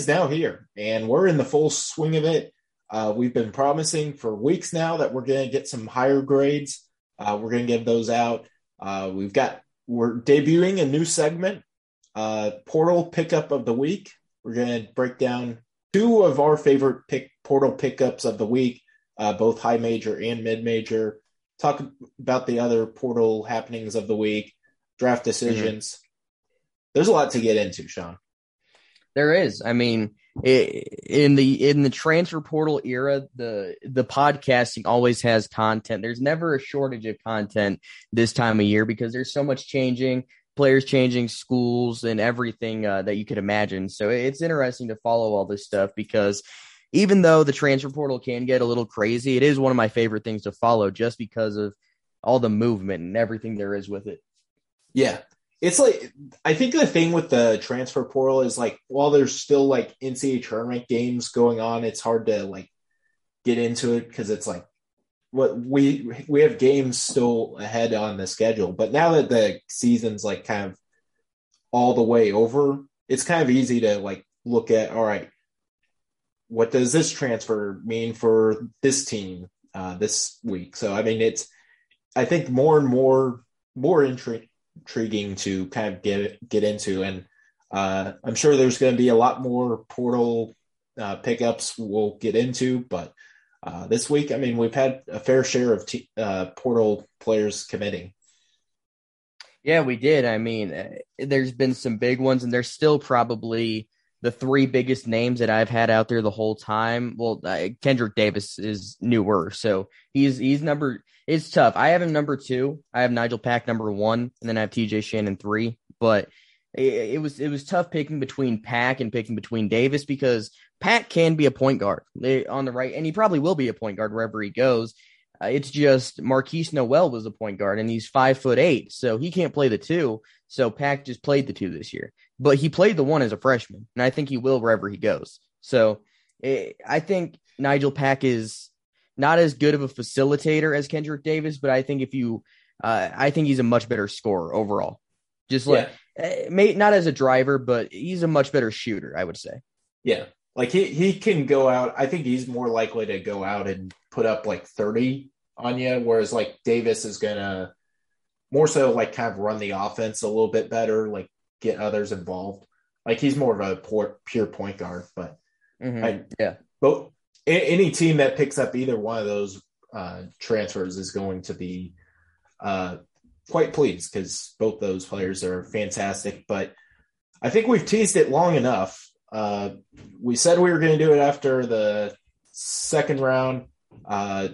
is now here, and we're in the full swing of it. Uh, we've been promising for weeks now that we're going to get some higher grades. Uh, we're going to give those out. Uh, we've got we're debuting a new segment, uh, portal pickup of the week. We're going to break down two of our favorite pick portal pickups of the week, uh, both high major and mid major. Talk about the other portal happenings of the week, draft decisions. Mm-hmm. There's a lot to get into, Sean. There is. I mean, in the in the transfer portal era, the the podcasting always has content. There's never a shortage of content this time of year because there's so much changing, players changing, schools, and everything uh, that you could imagine. So it's interesting to follow all this stuff because even though the transfer portal can get a little crazy, it is one of my favorite things to follow just because of all the movement and everything there is with it. Yeah, it's like I think the thing with the transfer portal is like while there's still like NCAA tournament games going on, it's hard to like get into it because it's like what we we have games still ahead on the schedule. But now that the season's like kind of all the way over, it's kind of easy to like look at all right, what does this transfer mean for this team uh, this week? So I mean, it's I think more and more more intriguing intriguing to kind of get get into. And uh, I'm sure there's going to be a lot more portal uh, pickups we'll get into, but uh, this week, I mean, we've had a fair share of t- uh, portal players committing. Yeah, we did. I mean, uh, there's been some big ones, and there's still probably the three biggest names that I've had out there the whole time. Well, uh, Kendrick Davis is newer, so he's he's number. It's tough. I have him number two. I have Nigel Pack number one, and then I have T.J. Shannon three. But it, it was it was tough picking between Pack and picking between Davis because Pack can be a point guard on the right, and he probably will be a point guard wherever he goes. Uh, it's just Markquis Nowell was a point guard, and he's five foot eight, so he can't play the two. So Pack just played the two this year, but he played the one as a freshman, and I think he will wherever he goes. So it, eh, I think Nigel Pack is not as good of a facilitator as Kendrick Davis, but I think if you, uh, I think he's a much better scorer overall. Just like yeah. uh, may, not as a driver, but he's a much better shooter, I would say. Yeah, like he he can go out. I think he's more likely to go out and put up like thirty on you, whereas like Davis is gonna more so like kind of run the offense a little bit better, like get others involved. Like he's more of a pure, pure point guard, but mm-hmm. I, yeah, but any team that picks up either one of those uh, transfers is going to be uh, quite pleased because both those players are fantastic. But I think we've teased it long enough. Uh, we said we were going to do it after the second round. Uh,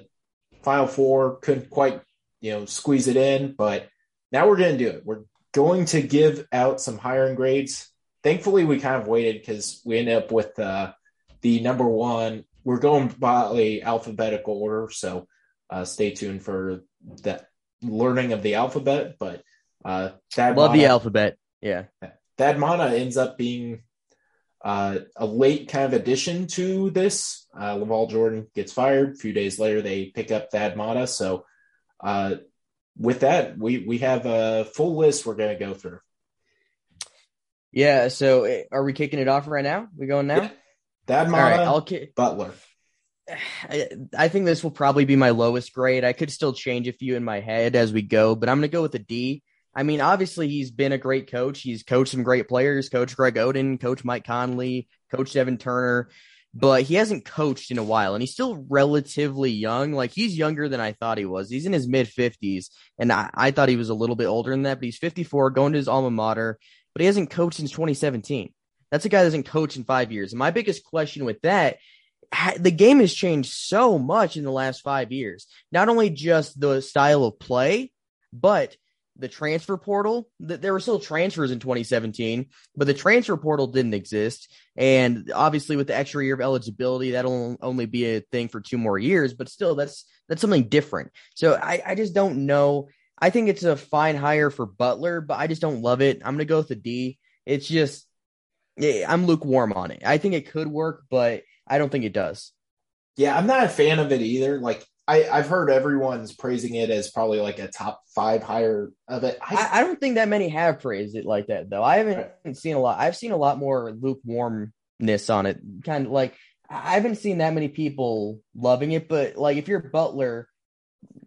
Final four couldn't quite, you know, squeeze it in, but now we're going to do it. We're going to give out some hiring grades. Thankfully, we kind of waited because we ended up with uh, the number one. We're going by alphabetical order, so uh, stay tuned for that learning of the alphabet. But uh, Thad love the alphabet. Yeah, Thad Matta ends up being uh, a late kind of addition to this. Uh, LaVall Jordan gets fired. A few days later, they pick up Thad Matta. So, uh, with that, we we have a full list we're going to go through. Yeah. So, eh, are we kicking it off right now? We going now? Thad Matta, right, Butler. I, I think this will probably be my lowest grade. I could still change a few in my head as we go, but I'm going to go with a D. I mean, obviously, he's been a great coach. He's coached some great players, Coach Greg Oden, Coach Mike Conley, Coach Evan Turner, but he hasn't coached in a while and he's still relatively young. Like, he's younger than I thought he was. He's in his mid 50s, and I, I thought he was a little bit older than that, but he's 54, going to his alma mater, but he hasn't coached since 2017. That's a guy that hasn't coached in five years. And my biggest question with that the game has changed so much in the last five years. Not only just the style of play, but the transfer portal, there were still transfers in 2017, but the transfer portal didn't exist. And obviously, with the extra year of eligibility, that'll only be a thing for two more years. But still, that's that's something different. So I, I just don't know. I think it's a fine hire for Butler, but I just don't love it. I'm gonna go with the D. It's just yeah, I'm lukewarm on it. I think it could work, but I don't think it does. Yeah, I'm not a fan of it either. Like I, I've heard everyone's praising it as probably like a top five hire of it. I, I, don't think that many have praised it like that though. I haven't Right. seen a lot. I've seen a lot more lukewarmness on it. Kind of like I haven't seen that many people loving it. But like if you're Butler,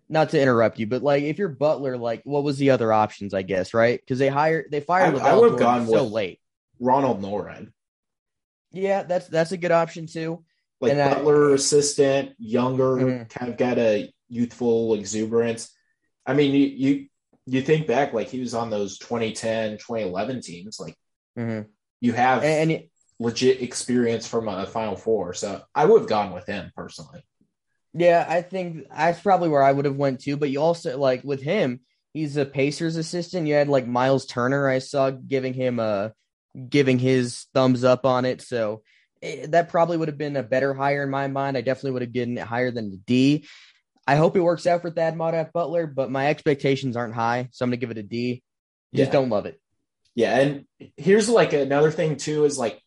not to interrupt you, but like if you're Butler, like what was the other options? I guess right because they hired they fired. I- I would've gone so with- late. Ronald Nored, Yeah, that's that's a good option too. like And I- Butler assistant, younger, Mhm. kind of got a youthful exuberance. I mean, you you you think back, like he was on those 2010, 2011 teams. Like Mhm. you have And, and legit experience from a Final Four, so I would have gone with him personally. Yeah, I think that's probably where I would have went to. But you also like with him, he's a Pacers assistant. You had like Myles Turner, I saw giving him a giving his thumbs up on it. So eh, that probably would have been a better hire in my mind. I definitely would have given it higher than the D. I hope it works out for Thad Matta at Butler, but my expectations aren't high, so I'm gonna give it a D. Just Yeah. don't love it. Yeah, and here's like another thing too is like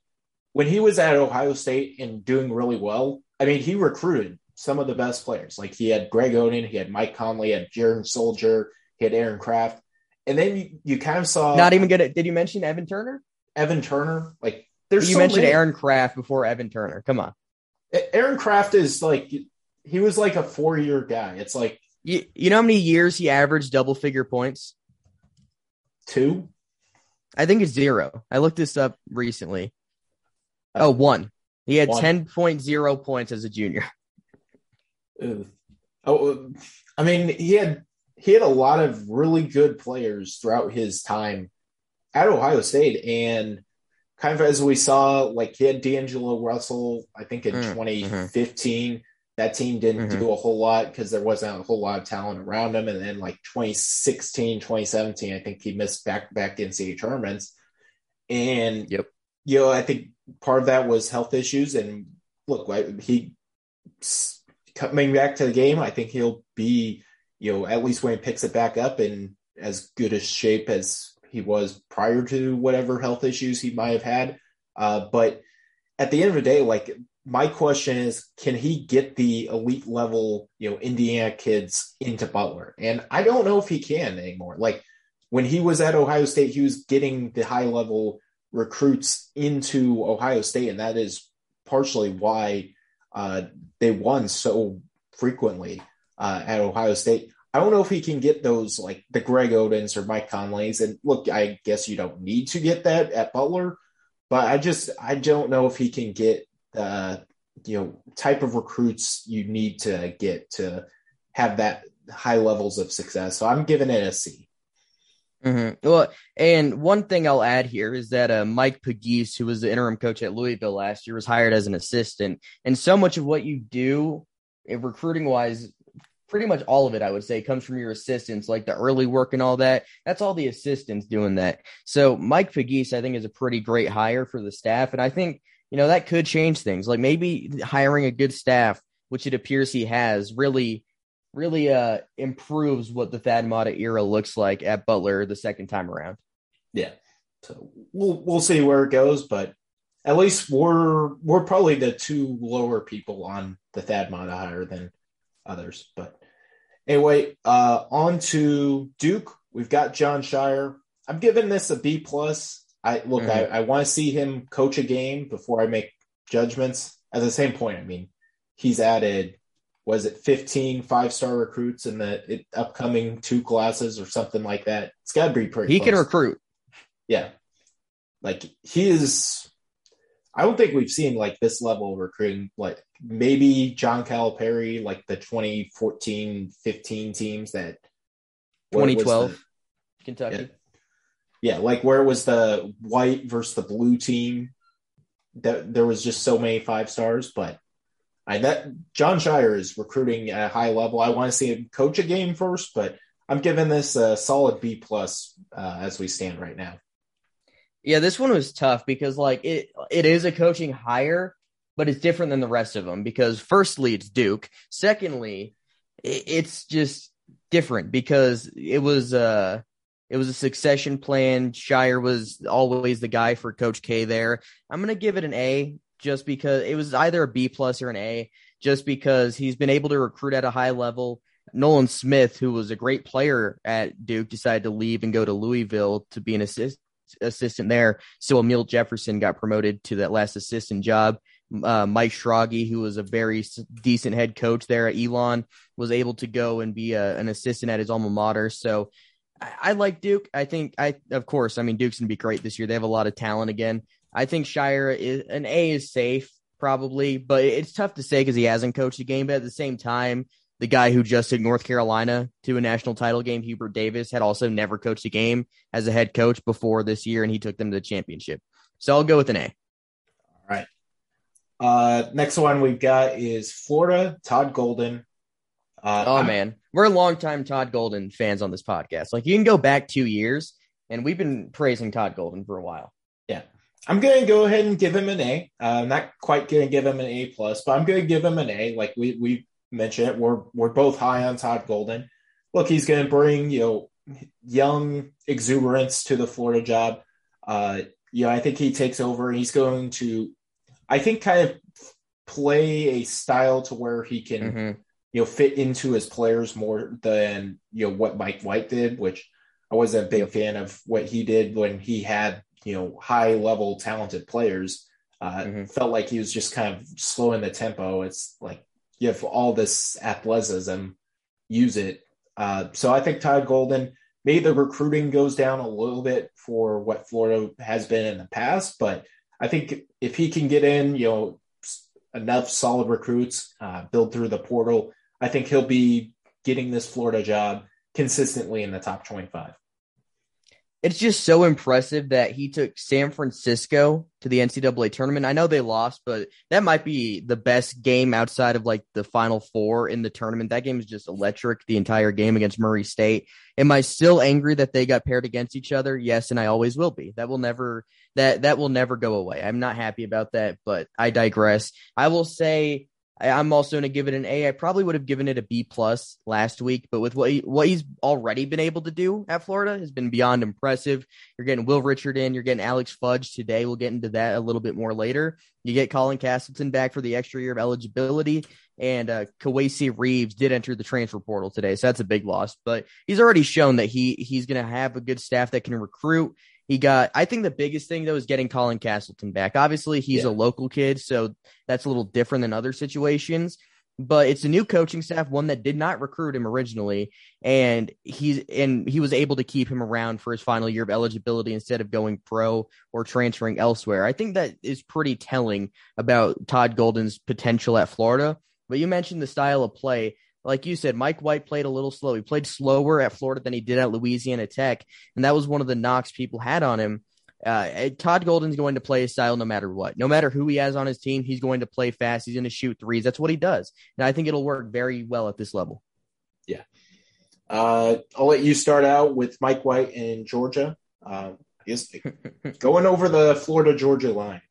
when he was at Ohio State and doing really well. I mean, he recruited some of the best players. Like he had Greg Oden, he had Mike Conley, he had Jared Sullinger, he had Aaron Craft, and then you, you kind of saw Not even good at. Did you mention Evan Turner? Evan Turner. Like there's you so mentioned many. Aaron Craft before Evan Turner. Come on. Aaron Craft is like he was like a four year guy. It's like You, you know how many years he averaged double figure points? two. I think it's zero. I looked this up recently. Oh, one. He had One. 10.0 points as a junior. Ugh. Oh, uh, I mean, he had he had a lot of really good players throughout his time at Ohio State, and kind of as we saw, like he had D'Angelo Russell. I think in Mm, 2015, that team didn't Mhm. do a whole lot because there wasn't a whole lot of talent around him. And then like 2016, 2017, I think he missed back back NCAA tournaments, and Yep. you know, I think part of that was health issues. And look, like, he coming back to the game, I think he'll be, you know, at least when he picks it back up in as good a shape as he was prior to whatever health issues he might have had. Uh, but at the end of the day, like my question is, can he get the elite level, you know, Indiana kids into Butler? And I don't know if he can anymore. Like when he was at Ohio State, he was getting the high level recruits into Ohio State, and that is partially why uh, they won so frequently uh, at Ohio State. I don't know if he can get those like the Greg Odens or Mike Conleys. And look, I guess you don't need to get that at Butler, but I just I don't know if he can get the you know type of recruits you need to get to have that high levels of success. So I'm giving it a C. Mm-hmm. Well, and one thing I'll add here is that uh, Mike Pegues, who was the interim coach at Louisville last year, was hired as an assistant. And so much of what you do, recruiting wise, pretty much all of it, I would say, comes from your assistants, like the early work and all that. That's all the assistants doing that. So Mike Pegues, I think, is a pretty great hire for the staff. And I think, you know, that could change things. Like maybe hiring a good staff, which it appears he has, really really uh improves what the Thad Matta era looks like at Butler the second time around. Yeah. So we'll we'll see where it goes, but at least we're we're probably the two lower people on the Thad Matta higher than others. But anyway, uh on to Duke. We've got Jon Scheyer. I'm giving this a B plus. I look, I, I want to see him coach a game before I make judgments. At the same point, I mean, he's added was it 15 five star recruits in the it, upcoming two classes or something like that. It's got to be pretty. He close. can recruit. Yeah. Like he is I don't think we've seen like this level of recruiting. Like maybe John Calipari, like the 2014 15 teams that 2012 the- Kentucky. yeah. yeah, like where was the white versus the blue team? That there was just so many five stars, but I that Jon Scheyer is recruiting at a high level. I want to see him coach a game first, but I'm giving this a solid B plus uh, as we stand right now. Yeah, this one was tough because like it it is a coaching hire, but it's different than the rest of them because firstly it's Duke, secondly it's just different because it was uh it was a succession plan. Scheyer was always the guy for Coach K there. I'm gonna give it an A just because it was either a B plus or an A, just because he's been able to recruit at a high level. Nolan Smith, who was a great player at Duke, decided to leave and go to Louisville to be an assist, assistant there. So Amile Jefferson got promoted to that last assistant job. Uh, Mike Schrage, who was a very decent head coach there at Elon, was able to go and be a, an assistant at his alma mater. So I, I, like Duke. I think I, of course, I mean Duke's gonna be great this year. They have a lot of talent again. I think Scheyer is an A is safe probably, but it's tough to say because he hasn't coached a game. But at the same time, the guy who just took North Carolina to a national title game, Hubert Davis, had also never coached a game as a head coach before this year, and he took them to the championship. So I'll go with an A. Uh, next one we've got is Florida, Todd Golden. Uh, oh, I'm, man. We're a longtime Todd Golden fans on this podcast. Like, you can go back two years, and we've been praising Todd Golden for a while. Yeah. I'm going to go ahead and give him an A. Uh, I'm not quite going to give him an A plus, but I'm going to give him an A. Like we we mentioned, it. we're we're both high on Todd Golden. Look, he's going to bring you know young exuberance to the Florida job. Uh, you know, I think he takes over. He's going to, I think, kind of play a style to where he can mm-hmm. you know fit into his players more than you know what Mike White did, which I wasn't a big fan of what he did when he had you know high level talented players. Uh, mm-hmm. Felt like he was just kind of slowing the tempo. It's like you have all this athleticism, use it. Uh, so I think Todd Golden, maybe the recruiting goes down a little bit for what Florida has been in the past, but I think if he can get in, you know, enough solid recruits, uh, build through the portal, I think he'll be getting this Florida job consistently in the top 25 it's just so impressive that he took San Francisco to the NCAA tournament. I know they lost, but that might be the best game outside of like the final four in the tournament. That game is just electric the entire game against Murray State. Am I still angry that they got paired against each other? Yes, and I always will be. That will never that that will never go away. I'm not happy about that, but I digress. I will say I'm also going to give it an A. I probably would have given it a B plus last week, but with what he, what he's already been able to do at Florida has been beyond impressive. You're getting Will Richard in, you're getting Alex Fudge today. We'll get into that a little bit more later. You get Colin Castleton back for the extra year of eligibility, and uh, Kowacie Reeves did enter the transfer portal today, so that's a big loss. But he's already shown that he he's going to have a good staff that can recruit he got, I think the biggest thing though is getting Colin Castleton back. Obviously, he's yeah. a local kid, so that's a little different than other situations. But it's a new coaching staff, one that did not recruit him originally, and he's and he was able to keep him around for his final year of eligibility instead of going pro or transferring elsewhere. I think that is pretty telling about Todd Golden's potential at Florida. But you mentioned the style of play like you said, Mike White played a little slow. He played slower at Florida than he did at Louisiana Tech, and that was one of the knocks people had on him. Uh, Todd Golden's going to play his style no matter what. No matter who he has on his team, he's going to play fast. He's going to shoot threes. That's what he does, and I think it'll work very well at this level. Yeah, uh, I'll let you start out with Mike White in Georgia. Uh, going over the Florida Georgia line.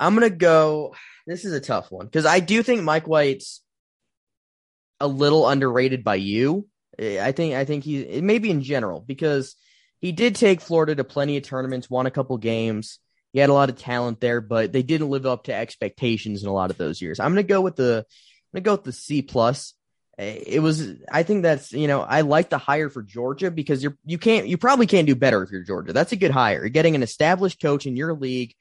I'm gonna go. This is a tough one because I do think Mike White's a little underrated by you. I think I think he maybe in general because he did take Florida to plenty of tournaments, won a couple games. He had a lot of talent there, but they didn't live up to expectations in a lot of those years. I'm gonna go with the I'm gonna go with the C plus. It was I think that's you know I like the hire for Georgia because you're you can't you probably can't do better if you're Georgia. That's a good hire. You're getting an established coach in your league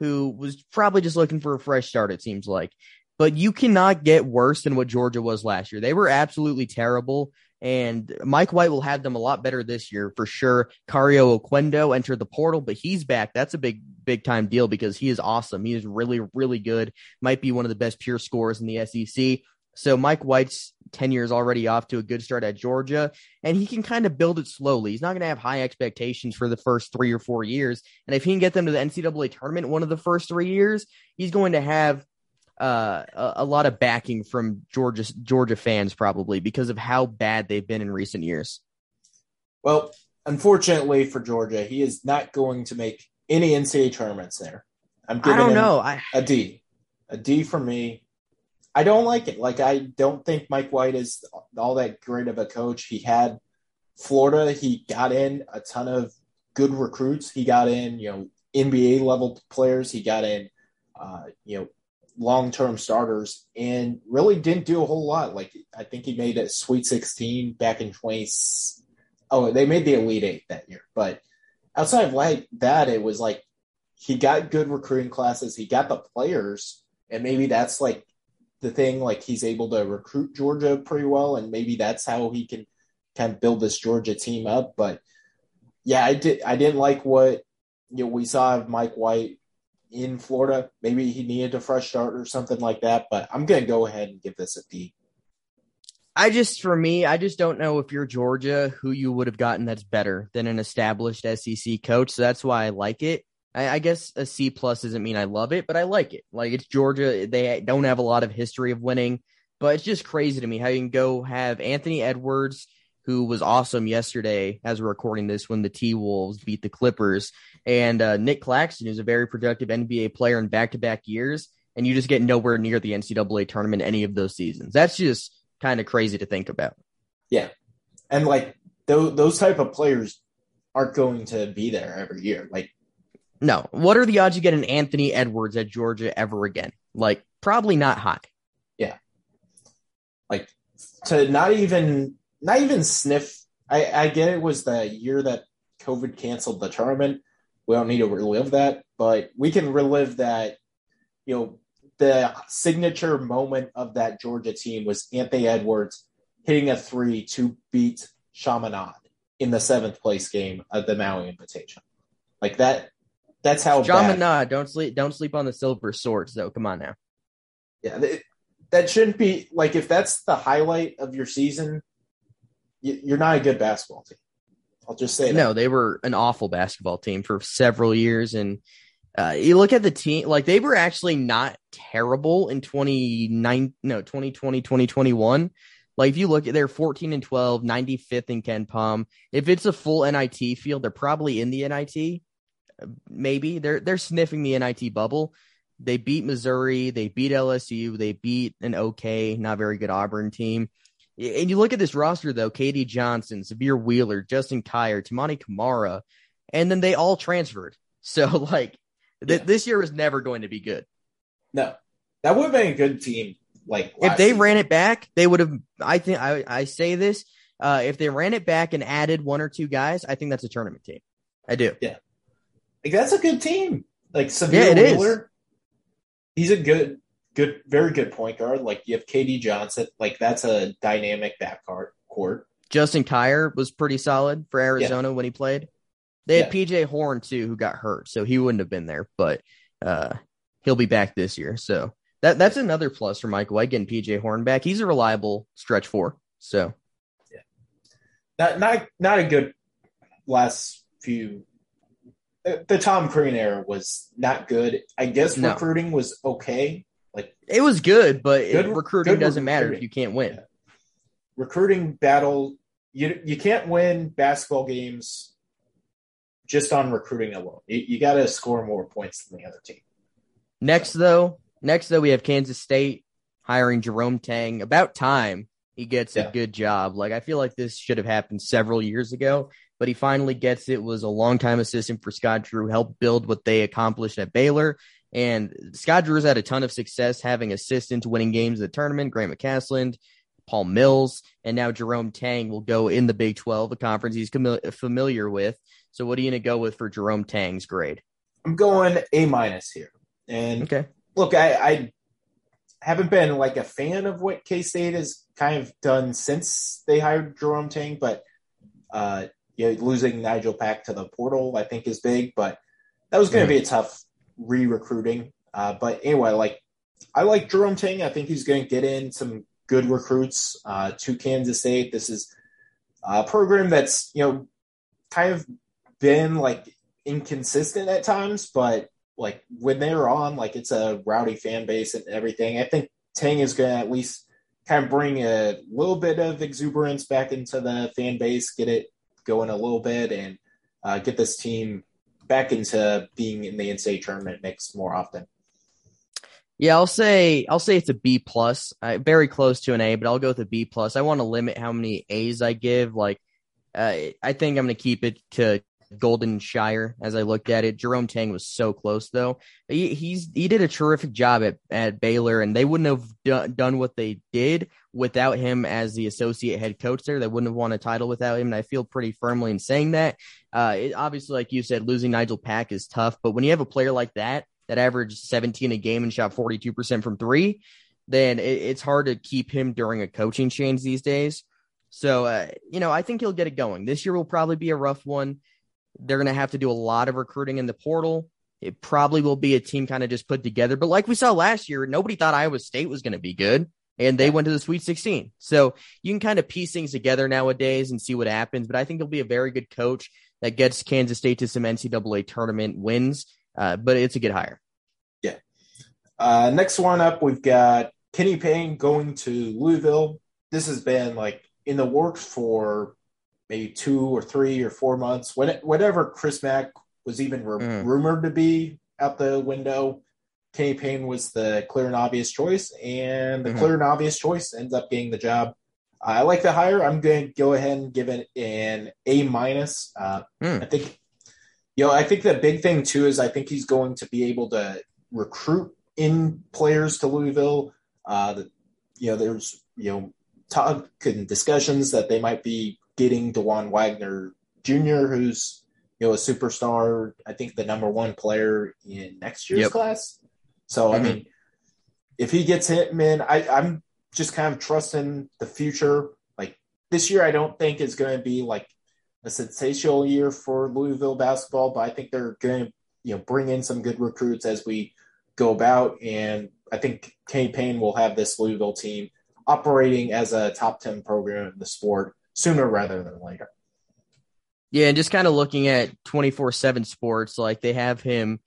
who was probably just looking for a fresh start. It seems like but you cannot get worse than what Georgia was last year. They were absolutely terrible. And Mike White will have them a lot better this year for sure. Kario Oquendo entered the portal, but he's back. That's a big, big time deal because he is awesome. He is really, really good. Might be one of the best pure scorers in the SEC. So Mike White's tenure is already off to a good start at Georgia, and he can kind of build it slowly. He's not going to have high expectations for the first three or four years. And if he can get them to the NCAA tournament one of the first three years, he's going to have uh, a, a, lot of backing from Georgia Georgia fans probably because of how bad they've been in recent years. Well, unfortunately for Georgia, he is not going to make any NCAA tournaments there. I'm giving I don't know. I... a D, a D for me. I don't like it. Like I don't think Mike White is all that great of a coach. He had Florida. He got in a ton of good recruits. He got in, you know, NBA level players. He got in, uh, you know, long term starters and really didn't do a whole lot. Like I think he made a Sweet 16 back in 20. Oh, they made the Elite Eight that year, but outside of like that, it was like he got good recruiting classes, he got the players, and maybe that's like the thing. Like he's able to recruit Georgia pretty well, and maybe that's how he can kind of build this Georgia team up. But yeah, I did. I didn't like what you know we saw of Mike White in Florida. Maybe he needed a fresh start or something like that. But I'm gonna go ahead and give this a D. I just, for me, I just don't know if you're Georgia, who you would have gotten that's better than an established SEC coach. So that's why I like it. I, I, guess a C plus doesn't mean I love it, but I like it. Like it's Georgia. They don't have a lot of history of winning, but it's just crazy to me how you can go have Anthony Edwards, who was awesome yesterday as we're recording this when the T Wolves beat the Clippers, and uh, Nic Claxton, who's a very productive NBA player in back to back years, and you just get nowhere near the NCAA tournament any of those seasons. That's just kind of crazy to think about. Yeah, and like those those type of players aren't going to be there every year. Like, no. What are the odds you get an Anthony Edwards at Georgia ever again? Like, probably not high. Yeah, like to not even not even sniff. I, I get it was the year that COVID canceled the tournament. We don't need to relive that, but we can relive that. You know, the signature moment of that Georgia team was Anthony Edwards hitting a three to beat Chaminade in the seventh place game of the Maui Invitation. Like that. That's how Chaminade. Don't sleep. Don't sleep on the silver swords, though. Come on now. Yeah, it, that shouldn't be like if that's the highlight of your season you're not a good basketball team. I'll just say that. No, they were an awful basketball team for several years. And uh, you look at the team, like they were actually not terrible in 29, no, 2020, 2021. Like if you look at they're 14 and 12, 95th in KenPom. If it's a full NIT field, they're probably in the NIT. Maybe they're they're sniffing the NIT bubble. They beat Missouri, they beat LSU, they beat an okay, not very good Auburn team. And you look at this roster though: KD Johnson, Sahvir Wheeler, Justin Kier, Toumani Camara, and then they all transferred. So like th- yeah. this year was never going to be good. No, that would have been a good team. Like if they season. ran it back, they would have. I think I, I say this: uh, if they ran it back and added one or two guys, I think that's a tournament team. I do. Yeah, like that's a good team. Like Sahvir yeah, Wheeler, is. he's a good good, very good point guard. Like you have KD Johnson, like that's a dynamic backcourt. Court. Justin Kier was pretty solid for Arizona yeah. when he played. They had yeah. PJ Horne too, who got hurt, so he wouldn't have been there, but uh, he'll be back this year. So that that's another plus for Mike White getting PJ Horne back. He's a reliable stretch four. So yeah, not not not a good last few. The Tom Crean era was not good. I guess no. recruiting was okay, like it was good, but good, it, recruiting good doesn't recruiting. matter if you can't win. Yeah. Recruiting battle, you you can't win basketball games just on recruiting alone. You, you got to score more points than the other team. Next, though, next though we have Kansas State hiring Jerome Tang. About time he gets yeah. a good job. Like I feel like this should have happened several years ago, but he finally gets it. Was a longtime assistant for Scott Drew, helped build what they accomplished at Baylor, and Scott Drew's had a ton of success having assistants winning games in the tournament. Grant McCasland, Paul Mills, and now Jerome Tang will go in the Big 12, a conference he's familiar with. So, what are you going to go with for Jerome Tang's grade? I'm going A minus here. And okay. look, I, I haven't been like a fan of what K State has kind of done since they hired Jerome Tang, but uh, you know, losing Nigel Pack to the portal, I think, is big. But that was going to mm. be a tough re-recruiting. Uh, but anyway, like I like Jerome Tang. I think he's going to get in some good recruits uh, to Kansas State. This is a program that's you know kind of been like inconsistent at times, but like when they're on, like it's a rowdy fan base and everything. I think Tang is going to at least kind of bring a little bit of exuberance back into the fan base, get it going a little bit, and uh, get this team back into being in the NCAA tournament mix more often. Yeah, I'll say I'll say it's a B plus. very close to an A, but I'll go with a B plus. I want to limit how many A's I give. Like, uh, I think I'm going to keep it to Golden Scheyer as I looked at it. Jerome Tang was so close though. He, he's he did a terrific job at, at Baylor, and they wouldn't have done what they did without him as the associate head coach there. They wouldn't have won a title without him, and I feel pretty firmly in saying that. Uh, it, obviously, like you said, losing Nigel Pack is tough, but when you have a player like that that averaged 17 a game and shot 42% from three, then it, it's hard to keep him during a coaching change these days. So, uh, you know, I think he'll get it going. This year will probably be a rough one. They're going to have to do a lot of recruiting in the portal. It probably will be a team kind of just put together. But like we saw last year, nobody thought Iowa State was going to be good, and they went to the Sweet 16. So you can kind of piece things together nowadays and see what happens. But I think he'll be a very good coach that gets Kansas State to some NCAA tournament wins. Uh, but it's a good hire. Yeah. Uh, next one up, we've got Kenny Payne going to Louisville. This has been like in the works for maybe two or three or four months. When whatever Chris Mack was even r- mm. rumored to be out the window, Kenny Payne was the clear and obvious choice, and the mm-hmm. clear and obvious choice ends up getting the job. I like the hire. I'm going to go ahead and give it an A minus. Uh, mm. I think, you know, I think the big thing too is I think he's going to be able to recruit in players to Louisville. Uh, the, you know, there's you know talk and discussions that they might be getting Dajuan Wagner Jr., who's you know a superstar. I think the number one player in next year's yep. class. So mm-hmm. I mean, if he gets him in, I, I'm just kind of trusting the future. Like this year, I don't think is going to be like a sensational year for Louisville basketball, but I think they're going to you know bring in some good recruits as we go about, and I think Kenny Payne will have this Louisville team operating as a top 10 program in the sport sooner rather than later. Yeah, and just kind of looking at 24 7 sports, like they have him,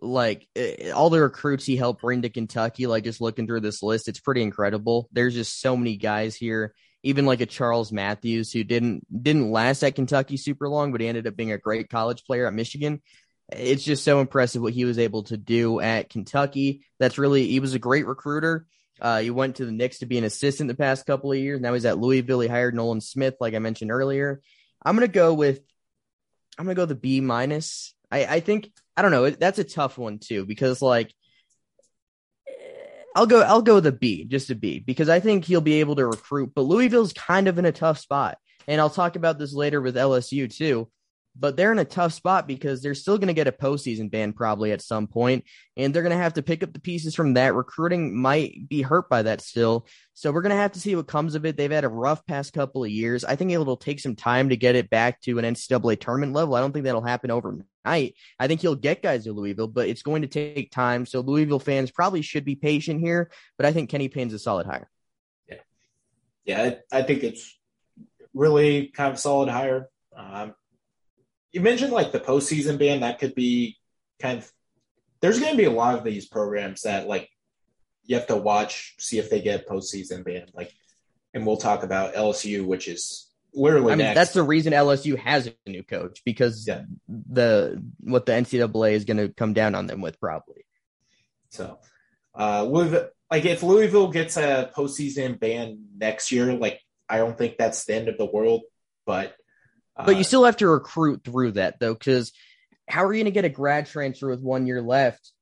like eh, all the recruits he helped bring to Kentucky, like just looking through this list, it's pretty incredible. There's just so many guys here, even like a Charles Matthews who didn't didn't last at Kentucky super long, but he ended up being a great college player at Michigan. It's just so impressive what he was able to do at Kentucky. That's really he was a great recruiter. Uh, he went to the Knicks to be an assistant the past couple of years. Now he's at Louisville. He hired Nolan Smith, like I mentioned earlier. I'm gonna go with I'm gonna go the B minus. I, I think I don't know. That's a tough one too because like I'll go I'll go with a B, just a B, because I think he'll be able to recruit. But Louisville's kind of in a tough spot, and I'll talk about this later with LSU too but they're in a tough spot because they're still going to get a postseason ban probably at some point, and they're going to have to pick up the pieces from that. Recruiting might be hurt by that still, so we're going to have to see what comes of it. They've had a rough past couple of years. I think it'll take some time to get it back to an NCAA tournament level. I don't think that'll happen overnight. I think he'll get guys to Louisville, but it's going to take time. So Louisville fans probably should be patient here, but I think Kenny Payne's a solid hire. Yeah, yeah, I, think it's really kind of solid hire. Um, you mentioned like the postseason ban that could be kind of there's going to be a lot of these programs that like you have to watch see if they get postseason ban like and we'll talk about LSU which is literally I mean, that's the reason LSU has a new coach because yeah. the what the NCAA is going to come down on them with probably so uh Louisville, like if Louisville gets a postseason ban next year like I don't think that's the end of the world but but you uh, still have to recruit through that though, because how are you going to get a grad transfer with one year left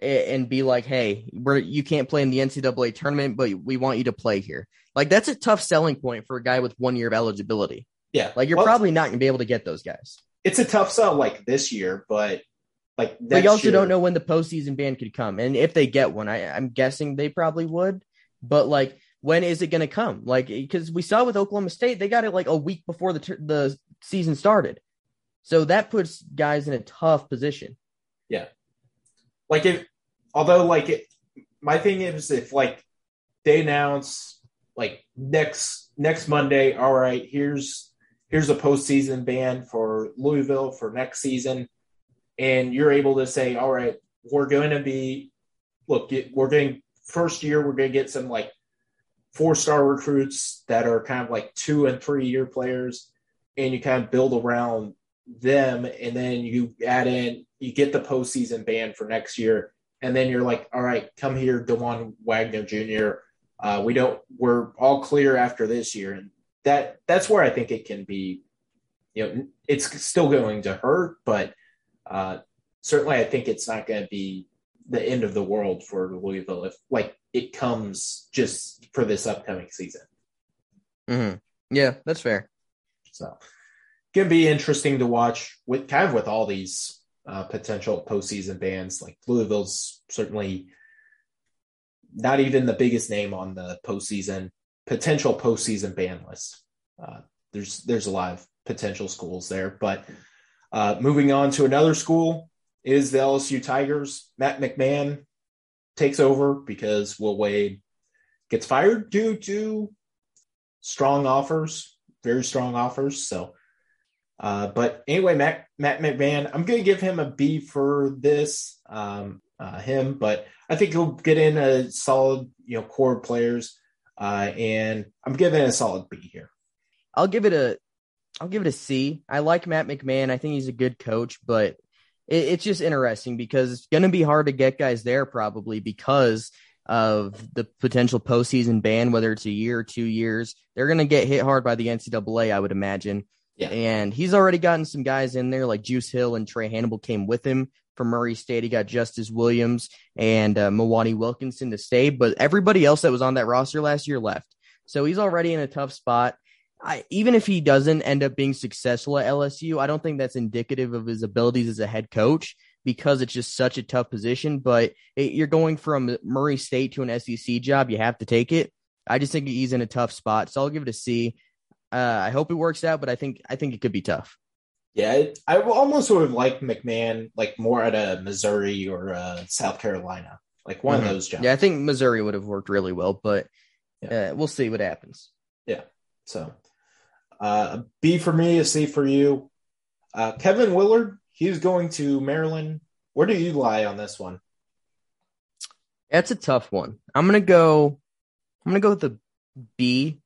and be like, hey, we're you can't play in the NCAA tournament, but we want you to play here? Like that's a tough selling point for a guy with one year of eligibility. Yeah, like you're well, probably not going to be able to get those guys. It's a tough sell like this year, but like but you also year, don't know when the postseason ban could come, and if they get one, I, I'm guessing they probably would. But like when is it going to come? Like, because we saw with Oklahoma State, they got it like a week before the the season started, so that puts guys in a tough position. Yeah, like if although like it, my thing is if like they announce like next next Monday, all right, here's here's a postseason ban for Louisville for next season, and you're able to say, all right, we're going to be look, we're going first year, we're going to get some like four star recruits that are kind of like two and three year players, and you kind of build around them, and then you add in, you get the postseason ban for next year, and then you're like, all right, come here, Dajuan Wagner Jr. Uh, we don't, we're all clear after this year, and that that's where I think it can be you know, it's still going to hurt, but uh, certainly I think it's not going to be the end of the world for Louisville if like it comes just for this upcoming season. Mm-hmm. Yeah, that's fair. So, gonna be interesting to watch with kind of with all these uh, potential postseason bans. Like Louisville's certainly not even the biggest name on the postseason potential postseason ban list. Uh, there's there's a lot of potential schools there, but uh, moving on to another school is the LSU Tigers. Matt McMahon takes over because Will Wade gets fired due to strong offers, very strong offers. So, uh, but anyway, Matt, Matt McMahon, I'm going to give him a B for this, um, uh, him, but I think he'll get in a solid, you know, core players. Uh, and I'm giving it a solid B here. I'll give it a, I'll give it a C. I like Matt McMahon. I think he's a good coach, but it, it's just interesting because it's going to be hard to get guys there probably because of the potential postseason ban, whether it's a year or two years. They're going to get hit hard by the NCAA, I would imagine. Yeah. And he's already gotten some guys in there like Juice Hill and Trey Hannibal came with him from Murray State. He got Justice Williams and uh, Wilkinson to stay, but everybody else that was on that roster last year left. So he's already in a tough spot. I, even if he doesn't end up being successful at LSU, I don't think that's indicative of his abilities as a head coach because it's just such a tough position. But it, you're going from Murray State to an SEC job, you have to take it. I just think he's in a tough spot, so I'll give it a C. Uh, I hope it works out, but I think I think it could be tough. Yeah, I almost would have liked McMahon like more at a Missouri or a South Carolina, like one mm-hmm. of those jobs. Yeah, I think Missouri would have worked really well, but yeah. uh, we'll see what happens. Yeah. So, uh, B for me, a C for you. Uh, Kevin Willard, he's going to Maryland. Where do you lie on this one? That's a tough one. I'm gonna go. I'm gonna go with the B.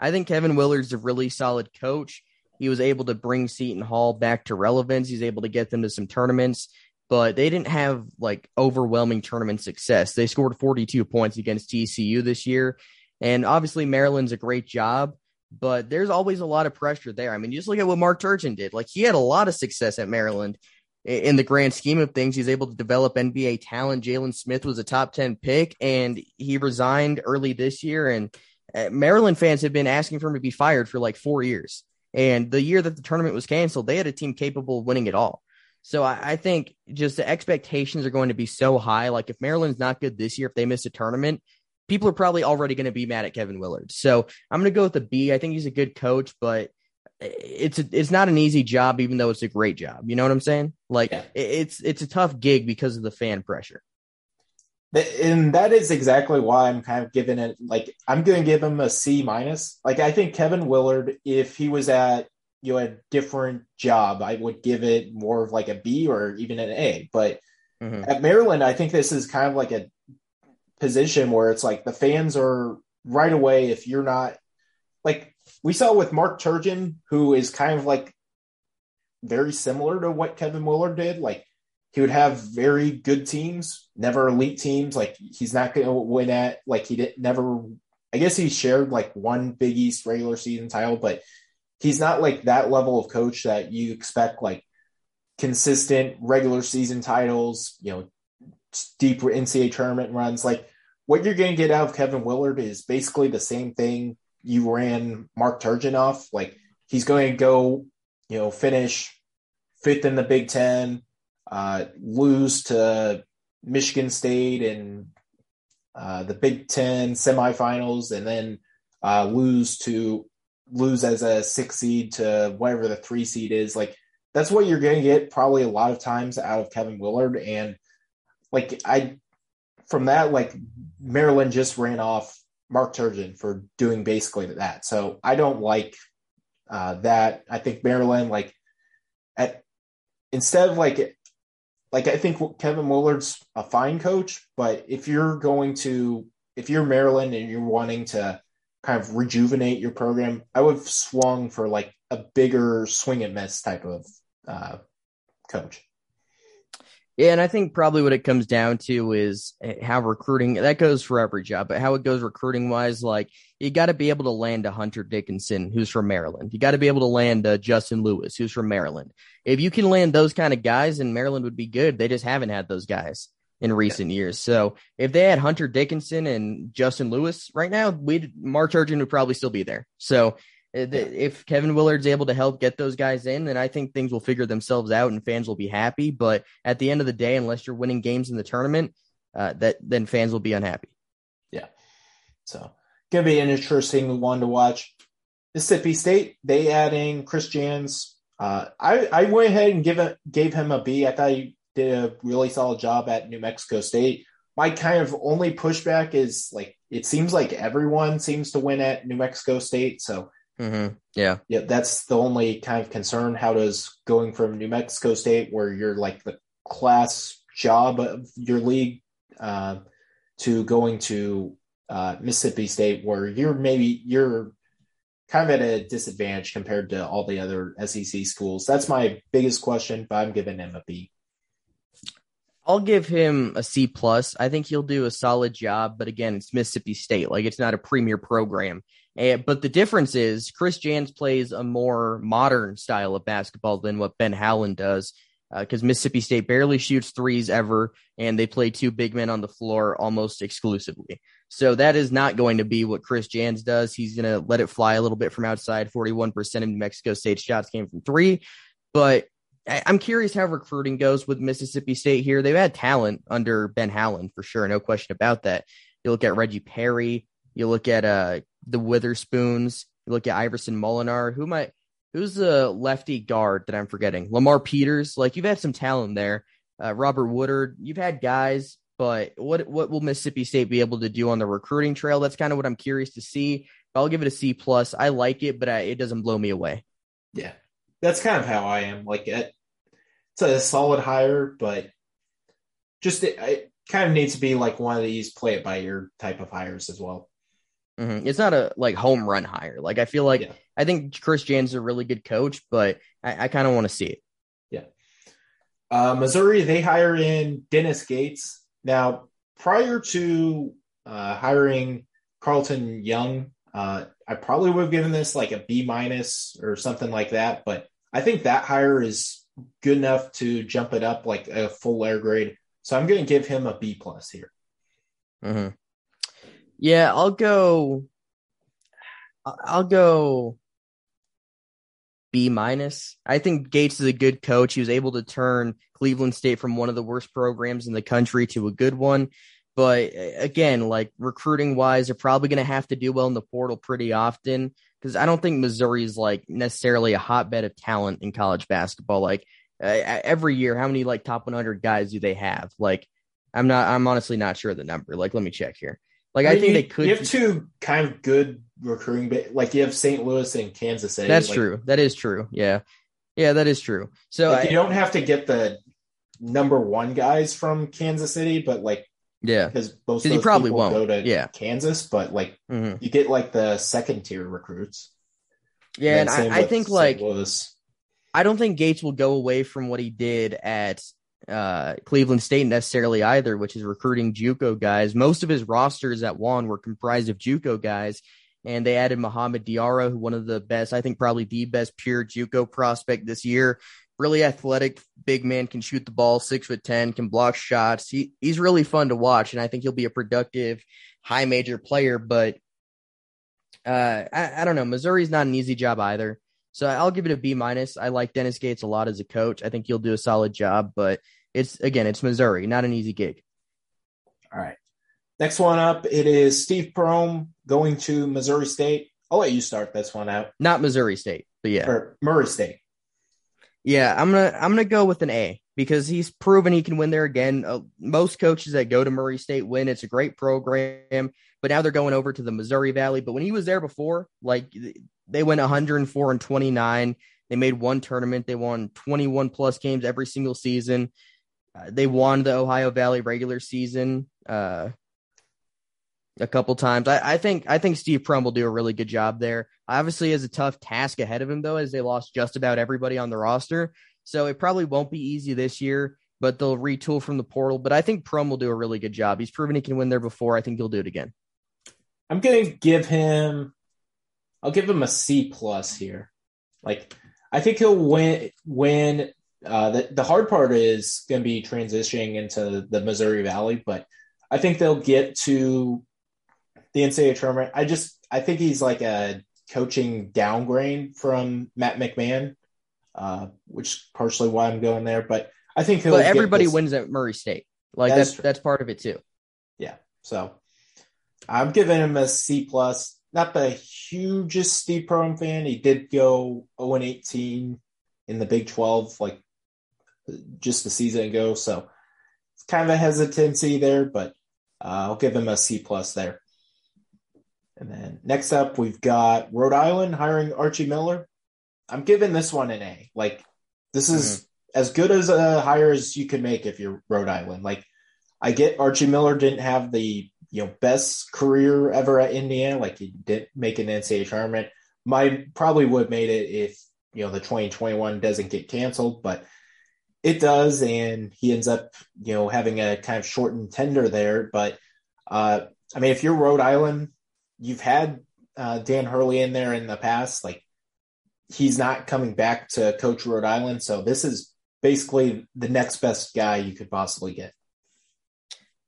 I think Kevin Willard's a really solid coach. He was able to bring Seton Hall back to relevance. He's able to get them to some tournaments, but they didn't have like overwhelming tournament success. They scored 42 points against TCU this year. And obviously, Maryland's a great job, but there's always a lot of pressure there. I mean, just look at what Mark Turgeon did. Like, he had a lot of success at Maryland in the grand scheme of things. He's able to develop NBA talent. Jalen Smith was a top 10 pick, and he resigned early this year. And uh, Maryland fans have been asking for him to be fired for like four years. And the year that the tournament was canceled, they had a team capable of winning it all. So I, I, think just the expectations are going to be so high. Like if Maryland's not good this year, if they miss a tournament, people are probably already going to be mad at Kevin Willard. So I'm going to go with the B. I think he's a good coach, but it's a, it's not an easy job, even though it's a great job. You know what I'm saying? Like yeah. it's it's a tough gig because of the fan pressure and that is exactly why I'm kind of giving it like I'm going to give him a C minus. Like I think Kevin Willard, if he was at you know a different job, I would give it more of like a B or even an A. But mm-hmm. at Maryland, I think this is kind of like a position where it's like the fans are right away. If you're not like we saw with Mark Turgeon, who is kind of like very similar to what Kevin Willard did, like he would have very good teams, never elite teams. Like he's not going to win at like he didn't never. I guess he shared like one Big East regular season title, but he's not like that level of coach that you expect like consistent regular season titles. You know, deep NCAA tournament runs. Like what you're going to get out of Kevin Willard is basically the same thing you ran Mark Turgeon off. Like he's going to go, you know, finish fifth in the Big Ten uh, lose to Michigan State and uh, the Big Ten semifinals, and then uh, lose to lose as a six seed to whatever the three seed is. Like that's what you're going to get probably a lot of times out of Kevin Willard, and like I from that like Maryland just ran off Mark Turgeon for doing basically that. So I don't like uh, that. I think Maryland like at instead of like like I think Kevin Willard's a fine coach, but if you're going to if you're Maryland and you're wanting to kind of rejuvenate your program, I would have swung for like a bigger swing and miss type of uh, coach. Yeah, and I think probably what it comes down to is eh, how recruiting that goes for every job, but how it goes recruiting wise, like you got to be able to land a Hunter Dickinson who's from Maryland. You got to be able to land a Justin Lewis who's from Maryland. If you can land those kind of guys, and Maryland would be good. They just haven't had those guys in recent yeah. years. So if they had Hunter Dickinson and Justin Lewis right now, we'd Mark Turgeon would probably still be there. So if Kevin Willard's able to help get those guys in, then I think things will figure themselves out and fans will be happy. But at the end of the day, unless you're winning games in the tournament, uh, that then fans will be unhappy. Yeah. So gonna be an interesting one to watch. Mississippi State, they adding Chris Jans. Uh, I I went ahead and give it, gave him a B. I thought he did a really solid job at New Mexico State. My kind of only pushback is like it seems like everyone seems to win at New Mexico State, so Mm-hmm. Yeah. Yeah. That's the only kind of concern. How does going from New Mexico State, where you're like the class job of your league, uh, to going to uh, Mississippi State, where you're maybe you're kind of at a disadvantage compared to all the other SEC schools? That's my biggest question, but I'm giving him a B. I'll give him a C plus. I think he'll do a solid job, but again, it's Mississippi State. Like it's not a premier program. And, but the difference is Chris Jans plays a more modern style of basketball than what Ben Howland does. Because uh, Mississippi State barely shoots threes ever, and they play two big men on the floor almost exclusively. So that is not going to be what Chris Jans does. He's going to let it fly a little bit from outside. 41% of New Mexico State shots came from three. But I'm curious how recruiting goes with Mississippi State here. They've had talent under Ben Howland for sure, no question about that. You look at Reggie Perry, you look at uh, the Witherspoons, you look at Iverson Molinar. Who might who's the lefty guard that I'm forgetting? Lamar Peters. Like you've had some talent there. Uh, Robert Woodard. You've had guys, but what what will Mississippi State be able to do on the recruiting trail? That's kind of what I'm curious to see. I'll give it a C plus. I like it, but I, it doesn't blow me away. Yeah, that's kind of how I am. Like it, it's a solid hire, but just it, it, kind of needs to be like one of these play it by ear type of hires as well. Mm-hmm. It's not a like home run hire. Like I feel like yeah. I think Chris Jans is a really good coach, but I, I kind of want to see it. Yeah. Uh, Missouri, they hire in Dennis Gates. Now, prior to uh, hiring Charlton Young, uh, I probably would have given this like a B minus or something like that. But I think that hire is good enough to jump it up like a full air grade. So I'm going to give him a B plus here. Mm-hmm. Yeah, I'll go. I'll go B minus. I think Gates is a good coach. He was able to turn Cleveland State from one of the worst programs in the country to a good one. But again, like recruiting wise, they're probably going to have to do well in the portal pretty often because I don't think Missouri is like necessarily a hotbed of talent in college basketball. Like uh, every year, how many like top 100 guys do they have? Like, I'm not, I'm honestly not sure of the number. Like, let me check here. Like, I, I think you, they could. You have two kind of good recruiting, like you have St. Louis and Kansas City. That's like, true. That is true. Yeah. Yeah, that is true. So like, I, you don't have to get the number one guys from Kansas City, but like yeah, because most of you probably won't go to yeah. Kansas, but like mm-hmm. you get like the second tier recruits. Yeah, and, and I, I, think like Louis. I don't think Gates will go away from what he did at uh, Cleveland State necessarily either, which is recruiting JUCO guys. Most of his rosters at one were comprised of JUCO guys, and they added Mohamed Diarra, who one of the best, I think probably the best pure JUCO prospect this year really athletic, big man, can shoot the ball, six foot ten, can block shots. He he's really fun to watch, and I think he'll be a productive, high major player. But uh, I, I don't know. Missouri's not an easy job either, so I'll give it a B minus. I like Dennis Gates a lot as a coach. I think he'll do a solid job, but it's again, it's Missouri, not an easy gig. All right. Next one up, it is Steve Prohm going to Missouri State. I'll let you start this one out. Not Missouri State, but yeah, or Murray State. Yeah, I'm gonna I'm gonna go with an A because he's proven he can win there again. Uh, most coaches that go to Murray State win. It's a great program, but now they're going over to the Missouri Valley. But when he was there before, like they went 104 and 29. They made one tournament. They won 21 plus games every single season. Uh, they won the Ohio Valley regular season. Uh, a couple times. I, I, think I think Steve Prohm will do a really good job there. Obviously, has a tough task ahead of him though, as they lost just about everybody on the roster. So it probably won't be easy this year. but they'll retool from the portal. But I think Prohm will do a really good job. He's proven he can win there before. I think he'll do it again. I'm gonna give him. I'll give him a C plus here. Like I think he'll win. Win. Uh, the the hard part is going to be transitioning into the Missouri Valley, but I think they'll get to the NCAA tournament. I just I think he's like a coaching downgrade from Matt McMahon, uh, which is partially why I'm going there. But I think but everybody wins at Murray State. Like that's that's, that's part of it too. Yeah. So I'm giving him a C plus. Not the hugest Steve Prohm fan. He did go 0 and 18 in the Big 12, like just a season ago. So it's kind of a hesitancy there, but uh, I'll give him a C plus there. And then next up, we've got Rhode Island hiring Archie Miller. I'm giving this one an A. Like, this is mm-hmm. as good as a hire as you could make if you're Rhode Island. Like, I get Archie Miller didn't have the you know best career ever at Indiana. Like, he didn't make an NCAA tournament. My probably would have made it if you know the 2021 doesn't get canceled, but it does, and he ends up you know having a kind of shortened tender there. But uh, I mean, if you're Rhode Island, you've had uh, Dan Hurley in there in the past. Like he's not coming back to coach Rhode Island, so this is basically the next best guy you could possibly get.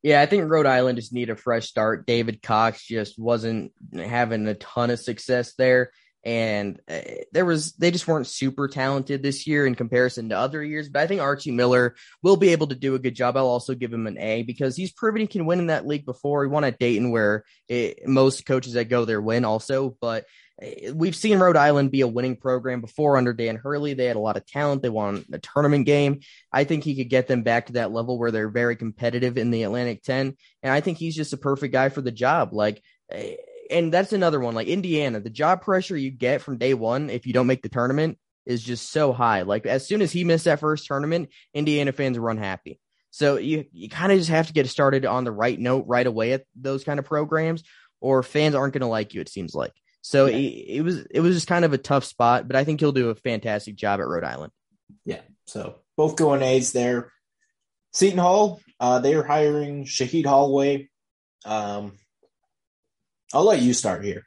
Yeah, I think Rhode Island just need a fresh start. David Cox just wasn't having a ton of success there and uh, there was they just weren't super talented this year in comparison to other years. But I think Archie Miller will be able to do a good job. I'll also give him an A because he's proven he can win in that league before. He won at Dayton, where it, most coaches that go there win also. But uh, we've seen Rhode Island be a winning program before under Dan Hurley. They had a lot of talent. They won a tournament game. I think he could get them back to that level where they're very competitive in the Atlantic 10. And I think he's just a perfect guy for the job. Like uh, and that's another one. Like Indiana, the job pressure you get from day one if you don't make the tournament is just so high. Like as soon as he missed that first tournament, Indiana fans were unhappy. So you you kind of just have to get started on the right note right away at those kind of programs, or fans aren't going to like you. It seems like. So yeah. it, it was it was just kind of a tough spot, but I think he'll do a fantastic job at Rhode Island. Yeah. So both going A's there. Seton Hall, uh, they are hiring Shaheen Holloway. Um, I'll let you start here.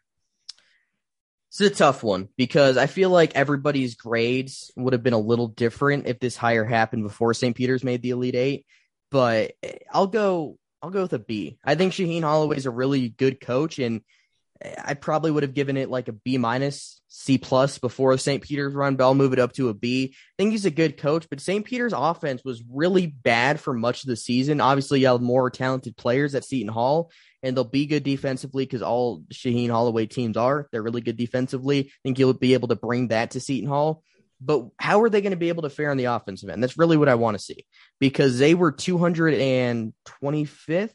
It's a tough one because I feel like everybody's grades would have been a little different if this hire happened before St. Peter's made the Elite Eight. But I'll go. I'll go with a B. I think Shaheen Holloway is a really good coach, and I probably would have given it like a B minus, C plus before St. Peter's run, but move it up to a B. I think he's a good coach, but St. Peter's offense was really bad for much of the season. Obviously, you have more talented players at Seton Hall, and they'll be good defensively because all Shaheen Holloway teams are. They're really good defensively. I think he'll be able to bring that to Seton Hall. But how are they going to be able to fare on the offensive end? That's really what I want to see because they were 225th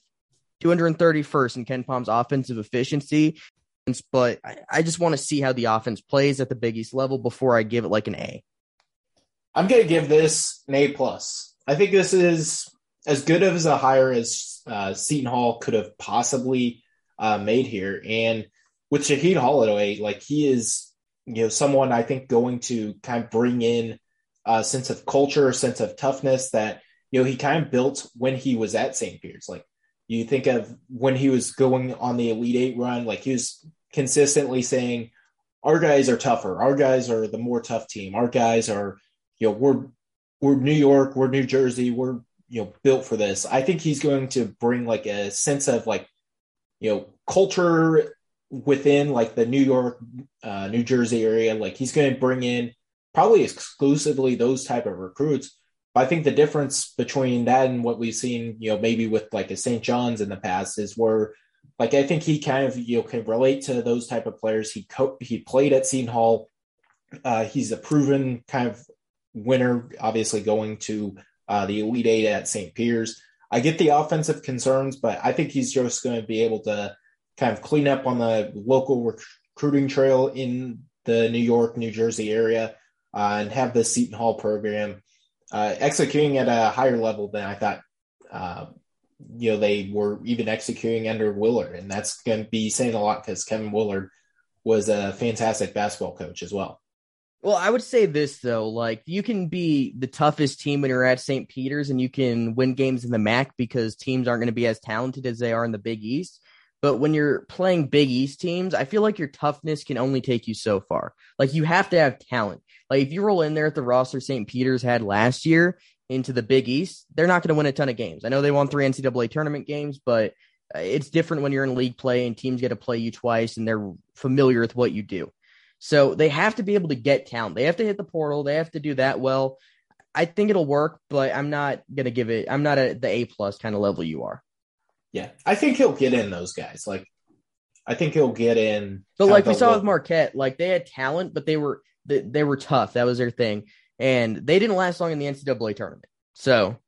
231st in KenPom's offensive efficiency. But I, I just want to see how the offense plays at the Big East level before I give it like an A. I'm going to give this an A plus. I think this is as good of as a hire as uh, Seton Hall could have possibly uh, made here. And with Shaheen Holloway, like he is, you know, someone I think going to kind of bring in a sense of culture, a sense of toughness that you know he kind of built when he was at St. Peter's. Like you think of when he was going on the Elite Eight run, like he was consistently saying, "Our guys are tougher. Our guys are the more tough team. Our guys are, you know, we're we're New York, we're New Jersey, we're you know built for this." I think he's going to bring like a sense of like, you know, culture within like the New York, uh, New Jersey area. Like he's going to bring in probably exclusively those type of recruits But I think the difference between that and what we've seen, you know, maybe with like a St. John's in the past is where, like, I think he kind of you know can relate to those type of players. He co- he played at Seton Hall. Uh, he's a proven kind of winner, obviously going to uh, the Elite Eight at St. Peter's. I get the offensive concerns, but I think he's just going to be able to kind of clean up on the local recruiting trail in the New York, New Jersey area uh, and have the Seton Hall program uh, executing at a higher level than I thought. Uh, you know, they were even executing under Willard, and that's going to be saying a lot because Kevin Willard was a fantastic basketball coach as well. Well, I would say this though, like you can be the toughest team when you're at St. Peter's and you can win games in the MAAC because teams aren't going to be as talented as they are in the Big East. But when you're playing Big East teams, I feel like your toughness can only take you so far. Like you have to have talent. Like if you roll in there at the roster St. Peter's had last year into the Big East, they're not going to win a ton of games. I know they won three NCAA tournament games, but uh, it's different when you're in league play and teams get to play you twice and they're familiar with what you do. So they have to be able to get talent. They have to hit the portal. They have to do that well. I think it'll work, but I'm not gonna give it. I'm not at the A plus kind of level you are. Yeah, I think he'll get in those guys. Like, I think he'll get in. But like we saw with Marquette, like they had talent, but they were they, they were tough. That was their thing, and they didn't last long in the NCAA tournament. So,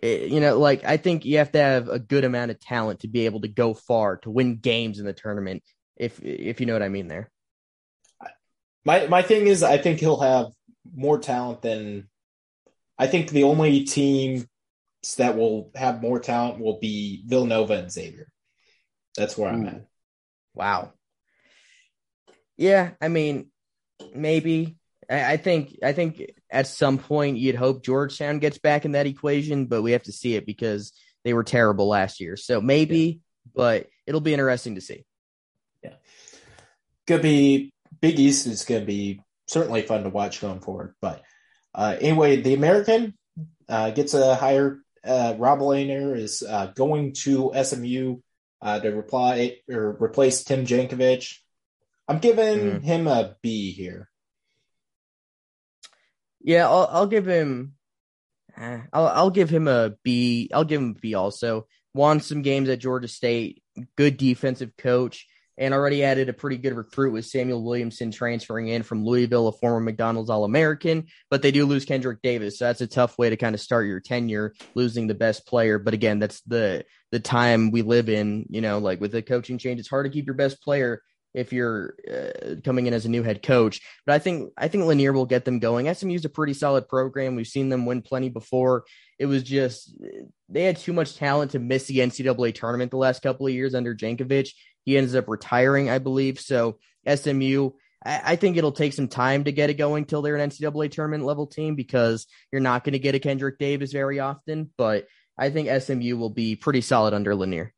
it, you know, like I think you have to have a good amount of talent to be able to go far to win games in the tournament. If if you know what I mean there. My my thing is, I think he'll have more talent than. I think the only team that will have more talent will be Villanova and Xavier. That's where Ooh. I'm at. Wow. Yeah, I mean, maybe. I, I think I think at some point you'd hope Georgetown gets back in that equation, but we have to see it because they were terrible last year. So maybe, yeah. but it'll be interesting to see. Yeah. Could be Big East is going to be certainly fun to watch going forward. But uh, anyway, the American uh, gets a higher. Uh, Rob Lanier is uh, going to SMU uh, to reply or replace Tim Jankovich. I'm giving mm. him a B here. Yeah, I'll, I'll give him. Eh, I'll, I'll give him a B. I'll give him a B. Also, won some games at Georgia State. Good defensive coach and already added a pretty good recruit with Samuell Williamson transferring in from Louisville, a former McDonald's All American. But they do lose Kendrick Davis, so that's a tough way to kind of start your tenure, losing the best player. But again, that's the the time we live in. You know, like with the coaching change, it's hard to keep your best player if you're uh, coming in as a new head coach. But I think I think Lanier will get them going. SMU's a pretty solid program. We've seen them win plenty before. It was just they had too much talent to miss the NCAA tournament the last couple of years under Jankovich. He ends up retiring, I believe. So SMU, I, I think it'll take some time to get it going till they're an NCAA tournament level team because you're not going to get a Kendrick Davis very often. But I think SMU will be pretty solid under Lanier.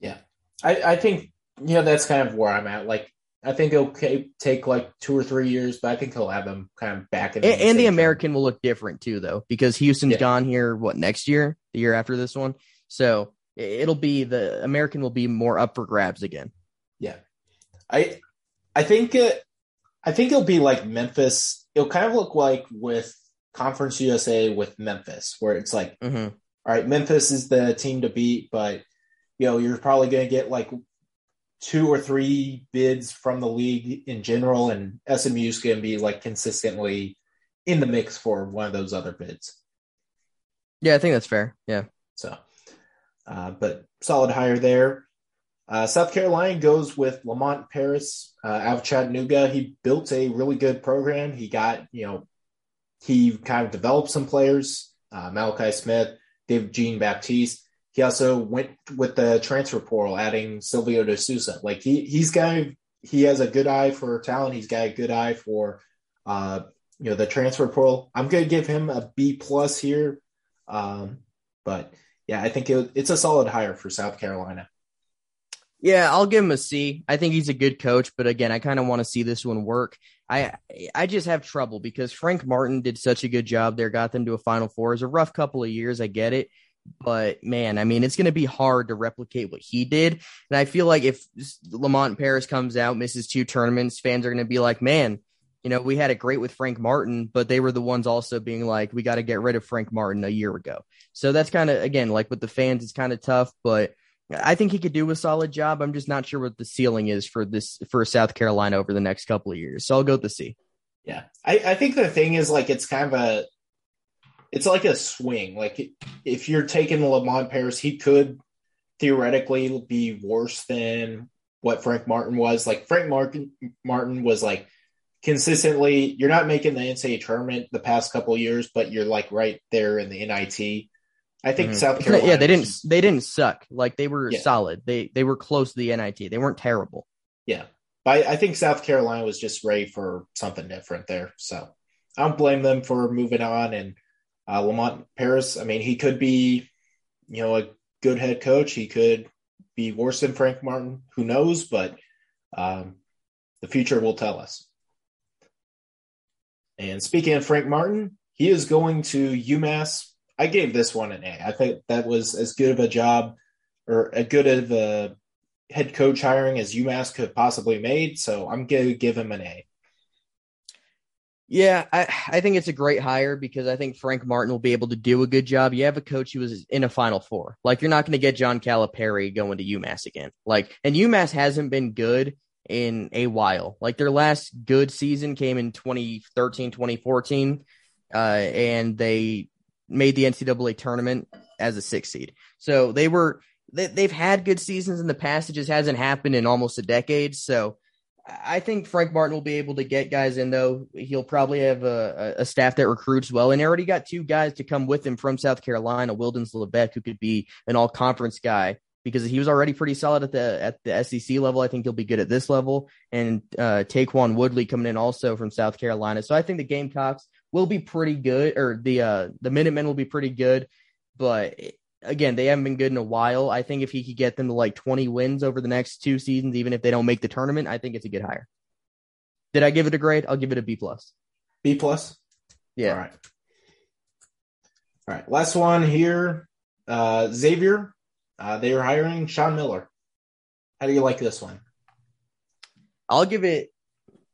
Yeah, I, I think you know that's kind of where I'm at. Like I think it'll take like two or three years, but I think he'll have them kind of back in. And, the, and the American will look different too, though, because Houston's yeah. gone here. What next year? The year after this one. So it'll be the American will be more up for grabs again. Yeah, I I think it I think it'll be like Memphis. It'll kind of look like with Conference USA with Memphis, where it's like, mm-hmm. all right, Memphis is the team to beat, but you know you're probably going to get like two or three bids from the league in general, and SMU is going to be like consistently in the mix for one of those other bids. Yeah, I think that's fair. Yeah. So uh, but solid hire there. Uh, South Carolina goes with Lamont Paris uh, out of Chattanooga. He built a really good program. He got, you know, he kind of developed some players, uh, Malachi Smith, David Jean Baptiste. He also went with the transfer portal, adding Silvio De Sousa. Like he he's got he has a good eye for talent. He's got a good eye for uh, you know the transfer portal. I'm going to give him a B plus here, um, but yeah, I think it, it's a solid hire for South Carolina. Yeah, I'll give him a C. I think he's a good coach, but again, I kind of want to see this one work. I I just have trouble because Frank Martin did such a good job there, got them to a Final Four. It's a rough couple of years, I get it, but man, I mean, it's going to be hard to replicate what he did. And I feel like if Lamont Paris comes out, misses two tournaments, fans are going to be like, man, you know, we had it great with Frank Martin, but they were the ones also being like, we got to get rid of Frank Martin a year ago. So that's kind of, again, like with the fans, it's kind of tough, but I think he could do a solid job. I'm just not sure what the ceiling is for this, for South Carolina over the next couple of years. So I'll go with the C. Yeah. I, I think the thing is like, it's kind of a, it's like a swing. Like if you're taking Lamont Paris, he could theoretically be worse than what Frank Martin was. Like Frank Martin, Martin was like, consistently you're not making the NCAA tournament the past couple years, but you're like right there in the NIT. I think mm-hmm. South Carolina. Yeah, they didn't they didn't suck. Like they were yeah. solid. They they were close to the NIT. They weren't terrible. Yeah. but I, I think South Carolina was just ready for something different there. So I don't blame them for moving on. And uh, Lamont Paris, I mean, he could be, you know, a good head coach. He could be worse than Frank Martin. Who knows? But um, the future will tell us. And speaking of Frank Martin, he is going to UMass. I gave this one an A. I think that was as good of a job or a good of a head coach hiring as UMass could possibly made. So I'm going to give him an A. Yeah, I, I think it's a great hire because I think Frank Martin will be able to do a good job. You have a coach who was in a Final Four. Like you're not going to get John Calipari going to UMass again. Like, and UMass hasn't been good in a while. Like their last good season came in 2013, 2014, uh, and they made the NCAA tournament as a six seed. So they were they, they've had good seasons in the past. It just hasn't happened in almost a decade. So I think Frank Martin will be able to get guys in, though. He'll probably have a, a staff that recruits well, and already got two guys to come with him from South Carolina, Wildens Leveque, who could be an all conference guy because he was already pretty solid at the at the SEC level. I think he'll be good at this level, and uh, Taquan Woodley coming in also from South Carolina. So I think the Gamecocks will be pretty good, or the uh, the Minutemen will be pretty good, but again, they haven't been good in a while. I think if he could get them to like 20 wins over the next two seasons, even if they don't make the tournament, I think it's a good hire. Did I give it a grade? I'll give it a B plus. B plus. Yeah. All right. All right. Last one here. Uh, Xavier. Uh, they are hiring Sean Miller. How do you like this one? I'll give it.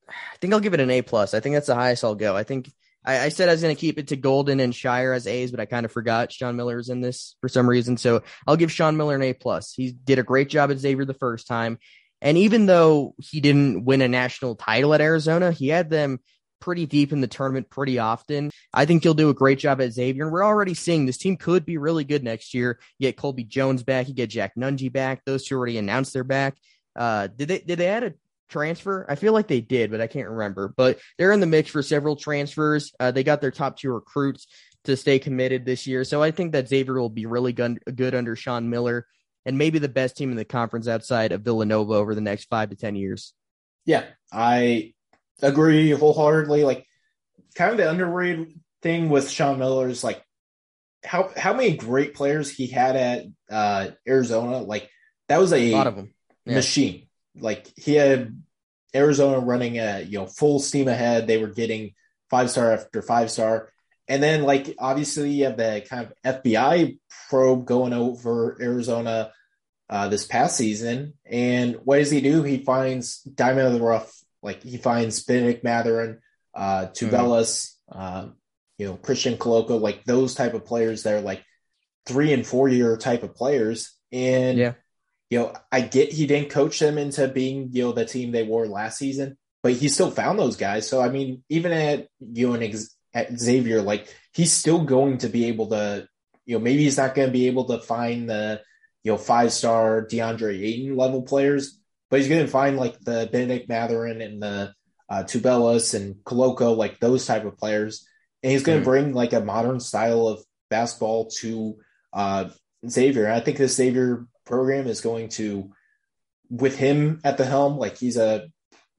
I think I'll give it an A plus. I think that's the highest I'll go. I think I, I said I was going to keep it to Golden and Scheyer as A's, but I kind of forgot Sean Miller is in this for some reason. So I'll give Sean Miller an A plus. He did a great job at Xavier the first time, and even though he didn't win a national title at Arizona, he had them pretty deep in the tournament pretty often. I think he'll do a great job at Xavier. And we're already seeing this team could be really good next year. You get Colby Jones back, you get Jack Nunge back. Those two already announced they're back. Uh, did they did they add a transfer? I feel like they did, but I can't remember. But they're in the mix for several transfers. Uh, they got their top two recruits to stay committed this year. So I think that Xavier will be really good, good under Sean Miller and maybe the best team in the conference outside of Villanova over the next five to 10 years. Yeah, I agree wholeheartedly. Like, kind of the underrated thing with Sean Miller is like how how many great players he had at uh, Arizona. Like that was a, a lot of them yeah. machine like he had Arizona running a you know full steam ahead. They were getting five star after five star, and then like obviously you have the kind of FBI probe going over Arizona uh, this past season. And what does he do? He finds Diamond of the Rough, like he finds Bennedict Mathurin, uh, Tubelis, mm-hmm. uh, you know Christian Koloko, like those type of players that are like three and four year type of players. And yeah you know, I get he didn't coach them into being, you know, the team they were last season, but he still found those guys. So I mean, even at you know, an at Xavier, like he's still going to be able to, you know, maybe he's not going to be able to find the, you know, five star DeAndre Ayton level players, but he's going to find like the Bennedict Mathurin and the uh, Tubelis and Koloko, like those type of players, and he's going to mm. bring like a modern style of basketball to uh, Xavier. I think the Xavier program is going to, with him at the helm, like he's a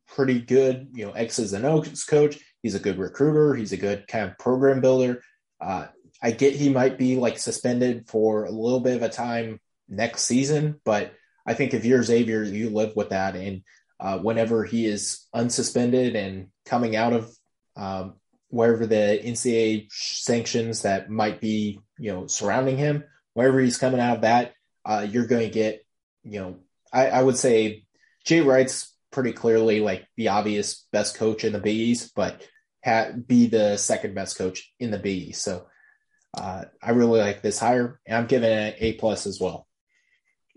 pretty good, you know, X's and O's coach. He's a good recruiter. He's a good kind of program builder. Uh, I get he might be like suspended for a little bit of a time next season, but I think if you're Xavier, you live with that. And uh, whenever he is unsuspended and coming out of um, wherever the NCAA sanctions that might be, you know, surrounding him, wherever he's coming out of that, uh, you're going to get, you know, I, I, would say Jay Wright's pretty clearly like the obvious best coach in the B's, but ha- be the second best coach in the B. So uh, I really like this hire, and I'm giving it an A plus as well.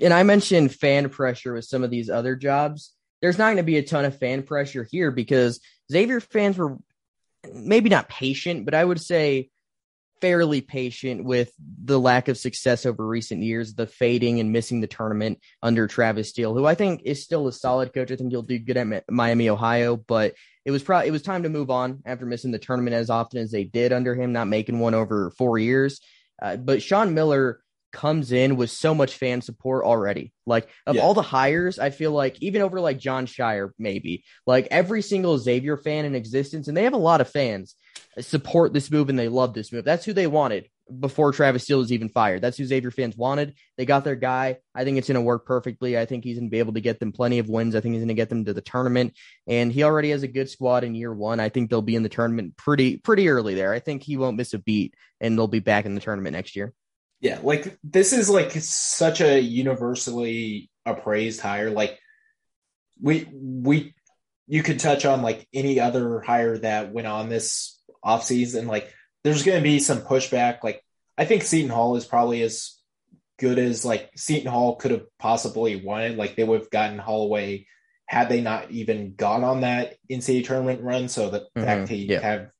And I mentioned fan pressure with some of these other jobs. There's not going to be a ton of fan pressure here because Xavier fans were maybe not patient, but I would say fairly patient with the lack of success over recent years, the fading and missing the tournament under Travis Steele, who I think is still a solid coach. I think he'll do good at Miami, Ohio, but it was probably it was time to move on after missing the tournament as often as they did under him, not making one over four years. Uh, but Sean Miller comes in with so much fan support already. Like of Yeah. all the hires, I feel like even over like Jon Scheyer, maybe like every single Xavier fan in existence, and they have a lot of fans support this move and they love this move. That's who they wanted before Travis Steele was even fired. That's who Xavier fans wanted. They got their guy. I think it's going to work perfectly. I think he's going to be able to get them plenty of wins. I think he's going to get them to the tournament, and he already has a good squad in year one. I think they'll be in the tournament pretty pretty early there. I think he won't miss a beat, and they'll be back in the tournament next year. Yeah, like this is like such a universally appraised hire. Like we we you could touch on like any other hire that went on this offseason. Like there's gonna be some pushback. Like I think Seton Hall is probably as good as like Seton Hall could have possibly won it. Like they would have gotten Holloway had they not even gone on that NCAA tournament run. So the Mhm, fact he yeah. of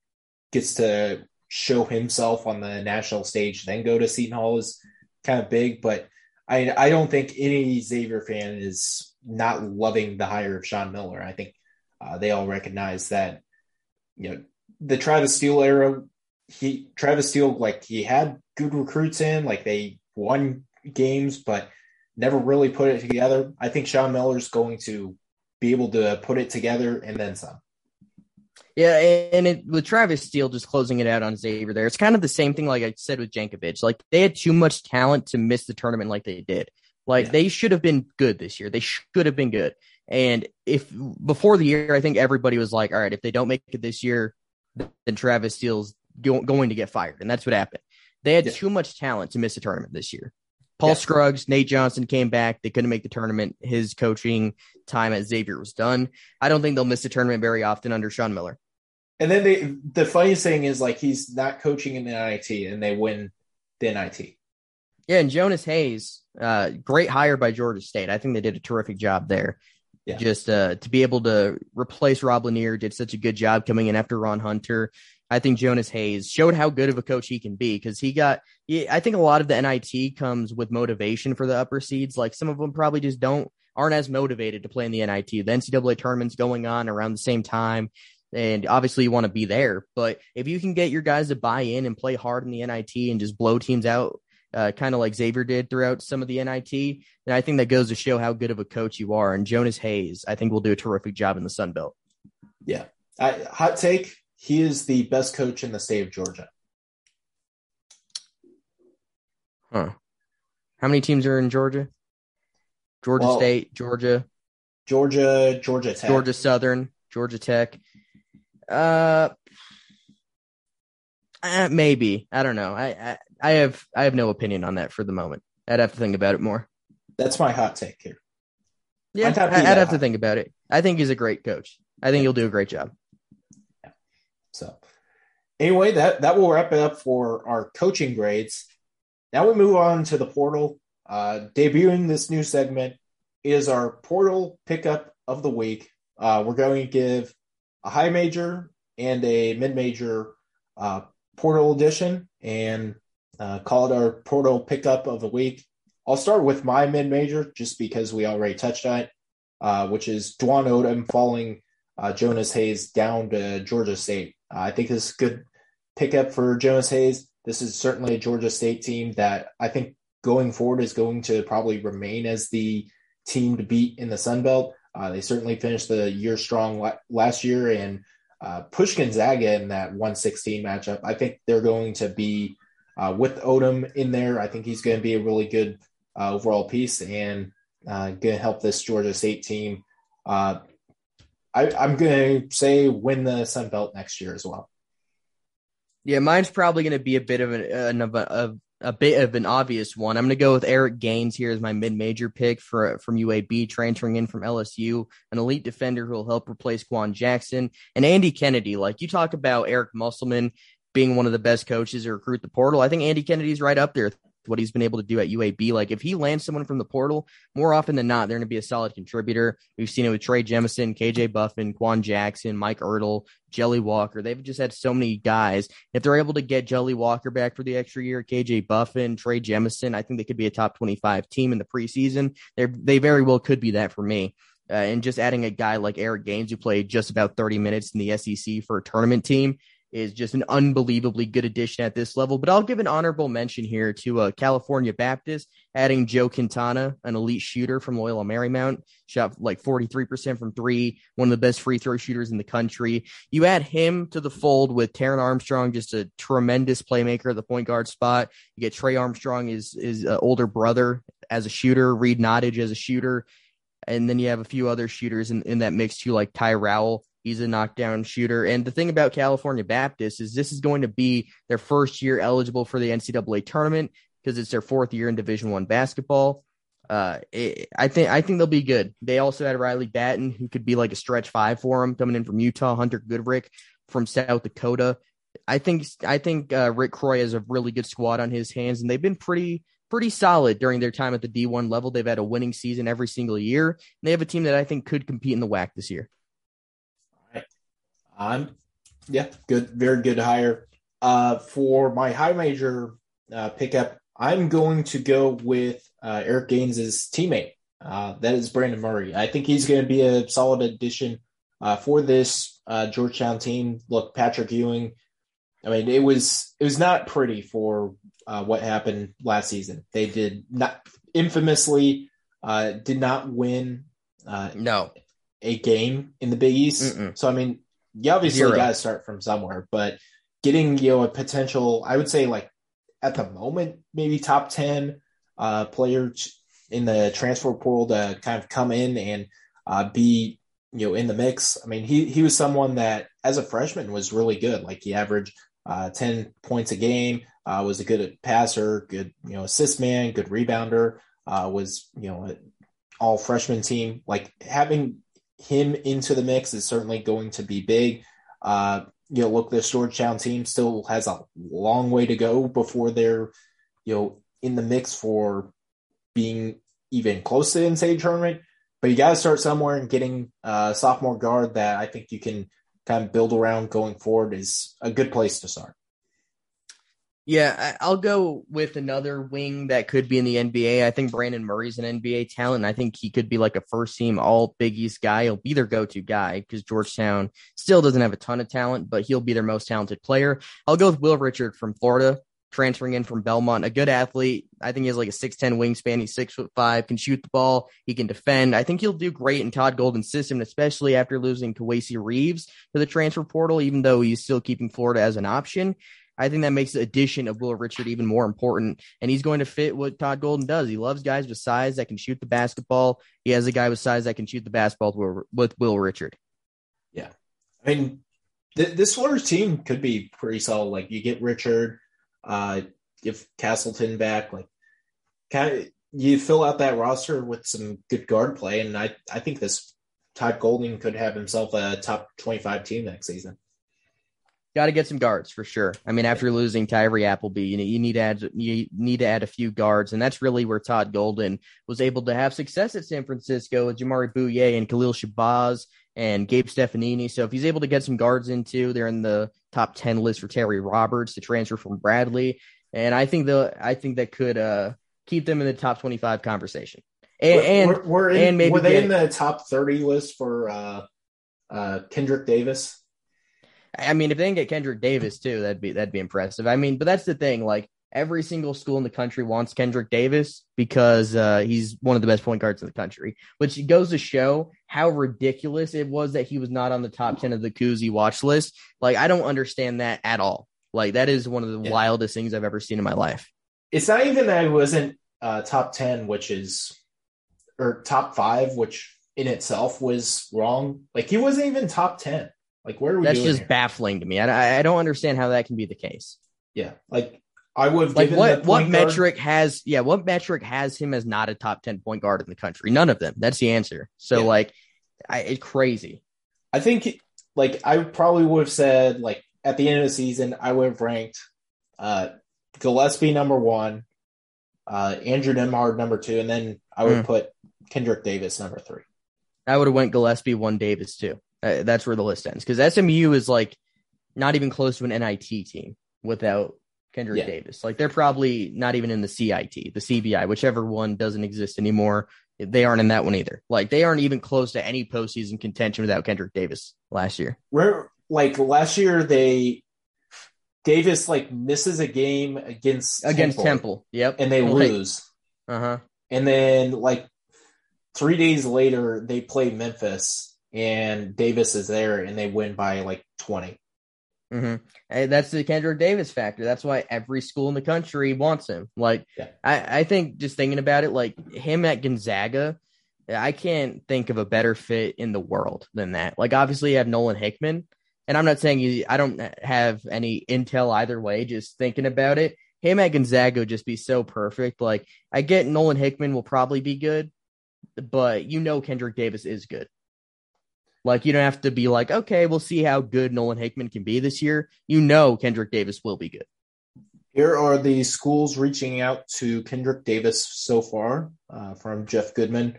gets to show himself on the national stage, then go to Seton Hall is kind of big. But I I don't think any Xavier fan is not loving the hire of Sean Miller. I think uh, they all recognize that you know the Travis Steele era. He Travis Steele like he had good recruits in, like they won games, but never really put it together. I think Sean Miller's going to be able to put it together and then some. Yeah, and it, with Travis Steele just closing it out on Xavier there, it's kind of the same thing like I said with Jankovich. Like they had too much talent to miss the tournament like they did. Like Yeah. they should have been good this year. They should have been good. And if before the year, I think everybody was like, all right, if they don't make it this year, then Travis Steele's go- going to get fired. And that's what happened. They had Yeah. too much talent to miss a tournament this year. Paul Yeah. Scruggs, Nate Johnson came back. They couldn't make the tournament. His coaching time at Xavier was done. I don't think they'll miss the tournament very often under Sean Miller. And then they the funniest thing is like he's not coaching in the NIT and they win the NIT. Yeah, and Jonas Hayes, uh, great hire by Georgia State. I think they did a terrific job there. Yeah. Just uh, to be able to replace Rob Lanier did such a good job coming in after Ron Hunter. I think Jonas Hayes showed how good of a coach he can be because he got. He, I think a lot of the NIT comes with motivation for the upper seeds. Like some of them probably just don't aren't as motivated to play in the NIT. The NCAA tournament's going on around the same time. And obviously, you want to be there. But if you can get your guys to buy in and play hard in the NIT and just blow teams out uh, kind of like Xavier did throughout some of the NIT. And I think that goes to show how good of a coach you are. And Jonas Hayes, I think, will do a terrific job in the Sun Belt. Yeah. I, hot take, he is the best coach in the state of Georgia. Huh. How many teams are in Georgia? Georgia Well, State, Georgia, Georgia, Georgia Tech. Georgia Southern, Georgia Tech. Uh, uh, maybe I don't know. I, I I have I have no opinion on that for the moment. I'd have to think about it more. That's my hot take here. Yeah, Might not be I- I'd have to think about it. I think he's a great coach. I think he'll do a great job. So anyway, that that will wrap it up for our coaching grades. Now we move on to the portal. Uh, debuting this new segment is our portal pickup of the week. Uh, we're going to give a high major and a mid major uh, portal edition and uh, call it our portal pickup of the week. I'll start with my mid major just because we already touched on it, uh, which is Dwon Odom falling uh, Jonas Hayes down to Georgia State. Uh, I think this is a good pickup for Jonas Hayes. This is certainly a Georgia State team that I think going forward is going to probably remain as the team to beat in the Sun Belt. Uh, they certainly finished the year strong la- last year and uh, pushed Gonzaga in that 116 matchup. I think they're going to be uh, with Odom in there. I think he's going to be a really good uh, overall piece and uh, going to help this Georgia State team. I, I'm going to say win the Sun Belt next year as well. Yeah, mine's probably going to be a bit of, an, an, of a, of a bit of an obvious one. I'm going to go with Eric Gaines here as my mid-major pick for from UAB, transferring in from LSU, an elite defender who will help replace Quan Jackson and Andy Kennedy. Like you talk about Eric Musselman being one of the best coaches to recruit the portal. I think Andy Kennedy's right up there. What he's been able to do at UAB, like if he lands someone from the portal, more often than not, they're going to be a solid contributor. We've seen it with Trey Jemison, KJ Buffen, Quan Jackson, Mike Ertel, Jelly Walker. They've just had so many guys. If they're able to get Jelly Walker back for the extra year, KJ Buffen, Trey Jemison, I think they could be a top 25 team in the preseason. They they very well could be that for me. Uh, and just adding a guy like Eric Gaines, who played just about 30 minutes in the SEC for a tournament team, is just an unbelievably good addition at this level. But I'll give an honorable mention here to uh, California Baptist, adding Joe Quintana, an elite shooter from Loyola Marymount, shot like 43% from three, one of the best free throw shooters in the country. You add him to the fold with Taran Armstrong, just a tremendous playmaker at the point guard spot. You get Trey Armstrong, his, his uh, older brother, as a shooter, Reed Nottage as a shooter. And then you have a few other shooters in, in that mix too, like Ty Rowell He's a knockdown shooter. And the thing about California Baptist is this is going to be their first year eligible for the NCAA tournament because it's their fourth year in Division One basketball. Uh, it, I think I think they'll be good. They also had Riley Battin, who could be like a stretch five for them, coming in from Utah. Hunter Goodrick from South Dakota. I think I think uh, Rick Croy has a really good squad on his hands, and they've been pretty pretty solid during their time at the D1 level. They've had a winning season every single year. And they have a team that I think could compete in the WAC this year. I'm, yeah, good, very good hire. Uh, for my high major uh, pickup, I'm going to go with uh, Eric Gaines's teammate. Uh, that is Brandon Murray. I think he's going to be a solid addition uh, for this uh, Georgetown team. Look, Patrick Ewing. I mean, it was it was not pretty for uh, what happened last season. They did not infamously uh, did not win uh, no a game in the Big East. Mm-mm. So I mean, you obviously got to start from somewhere, but getting you know a potential, I would say like at the moment maybe top ten uh, players in the transfer portal to kind of come in and uh, be you know in the mix. I mean, he he was someone that as a freshman was really good. Like he averaged uh, ten points a game, uh, was a good passer, good you know assist man, good rebounder. Uh, was you know all freshman team. Like having him into the mix is certainly going to be big. Uh, you know, look, the Georgetown team still has a long way to go before they're, you know, in the mix for being even close to the NCAA tournament. But you got to start somewhere and getting a sophomore guard that I think you can kind of build around going forward is a good place to start. Yeah, I'll go with another wing that could be in the NBA. I think Brandon Murray's an NBA talent. I think he could be like a first team all Big East guy. He'll be their go to guy because Georgetown still doesn't have a ton of talent, but he'll be their most talented player. I'll go with Will Richard from Florida, transferring in from Belmont. A good athlete. I think he has like a 6'10 wingspan. He's six foot five, can shoot the ball, he can defend. I think he'll do great in Todd Golden's system, especially after losing Kowacie Reeves to the transfer portal, even though he's still keeping Florida as an option. I think that makes the addition of Will Richard even more important. And he's going to fit what Todd Golden does. He loves guys with size that can shoot the basketball. He has a guy with size that can shoot the basketball with, Will Richard. Yeah. I mean, th- this Florida team could be pretty solid. Like you get Richard, uh, give Castleton back, like kind of you fill out that roster with some good guard play. And I, I think this Todd Golden could have himself a top 25 team next season. Got to get some guards for sure. I mean, after losing Tyree Appleby, you, know, you need to add you need to add a few guards, and that's really where Todd Golden was able to have success at San Francisco with Jamari Bouyea and Khalil Shabazz and Gabe Stefanini. So if he's able to get some guards into, they're in the top ten list for Terry Roberts to transfer from Bradley, and I think the I think that could uh, keep them in the top twenty five conversation. And, and, we're, we're in, and maybe were they get, in the top thirty list for uh, uh, Kendrick Davis? I mean, if they can get Kendrick Davis too, that'd be that'd be impressive. I mean, but that's the thing. Like every single school in the country wants Kendrick Davis because uh, he's one of the best point guards in the country. Which goes to show how ridiculous it was that he was not on the top ten of the Cousy watch list. Like I don't understand that at all. Like that is one of the yeah. wildest things I've ever seen in my life. It's not even that it wasn't uh, top ten, which is or top five, which in itself was wrong. Like he wasn't even top ten. Like, where are we? That's just here? baffling to me. I, I don't understand how that can be the case. Yeah, like I would like what what metric has yeah what metric has him as not a top ten point guard in the country? None of them. That's the answer. So yeah. like, I, it's crazy. I think like I probably would have said like at the end of the season I would have ranked uh Gillespie number one, uh Andrew Nembhard number two, and then I would mm. put Kendrick Davis number three. I would have went Gillespie one Davis too. Uh, that's where the list ends because SMU is like not even close to an NIT team without Kendrick yeah. Davis. Like they're probably not even in the CIT, the CBI, whichever one doesn't exist anymore. They aren't in that one either. Like they aren't even close to any postseason contention without Kendrick Davis last year. Where like last year they Davis like misses a game against against Temple, Temple. Yep, and they like, lose. Uh huh. And then like three days later, they play Memphis, and Davis is there, and they win by like twenty. Mm-hmm. that's the Kendrick Davis factor. That's why every school in the country wants him. Like, yeah. I, I think just thinking about it, like him at Gonzaga, I can't think of a better fit in the world than that. Like, obviously, you have Nolan Hickman, and I'm not saying you, I don't have any intel either way. Just thinking about it, him at Gonzaga would just be so perfect. Like, I get Nolan Hickman will probably be good, but you know Kendrick Davis is good. Like you don't have to be like, okay, we'll see how good Nolan Hickman can be this year. You know Kendrick Davis will be good. Here are the schools reaching out to Kendrick Davis so far uh, from Jeff Goodman.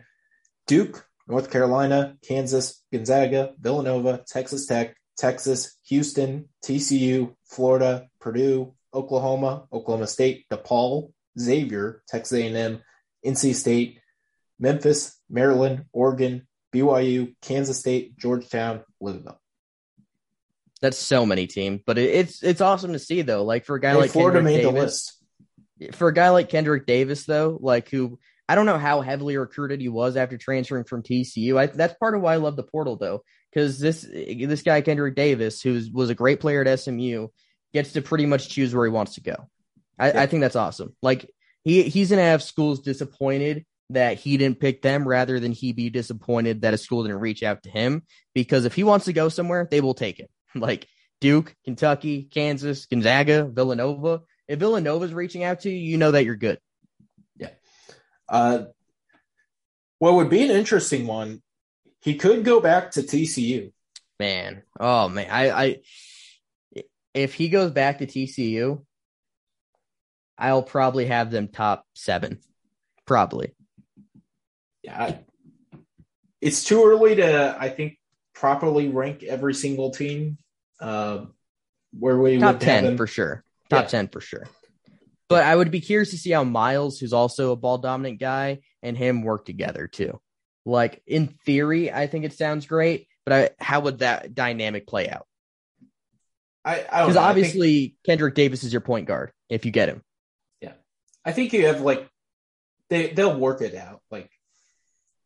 Duke, North Carolina, Kansas, Gonzaga, Villanova, Texas Tech, Texas, Houston, TCU, Florida, Purdue, Oklahoma, Oklahoma State, DePaul, Xavier, Texas A&M, NC State, Memphis, Maryland, Oregon, BYU, Kansas State, Georgetown, Louisville. That's so many teams, but it, it's it's awesome to see though. Like for a guy hey, like Florida Kendrick made Davis, the list. For a guy like Kendrick Davis, though, like who I don't know how heavily recruited he was after transferring from TCU. I, that's part of why I love the portal though, because this this guy Kendrick Davis, who was a great player at SMU, gets to pretty much choose where he wants to go. I, yeah. I think that's awesome. Like he he's gonna have schools disappointed that he didn't pick them rather than he be disappointed that a school didn't reach out to him. Because if he wants to go somewhere, they will take it. Like Duke, Kentucky, Kansas, Gonzaga, Villanova. If Villanova's reaching out to you, you know that you're good. Yeah. Uh, what would be an interesting one, he could go back to TCU. Man. Oh man. I, I if he goes back to TCU, I'll probably have them top seven. Probably yeah, it's too early to I think properly rank every single team. Uh, where we top ten for sure, top yeah. ten for sure. But I would be curious to see how Miles, who's also a ball dominant guy, and him work together too. Like in theory, I think it sounds great, but I, how would that dynamic play out? I because obviously think, Kendrick Davis is your point guard if you get him. Yeah, I think you have like they they'll work it out. Like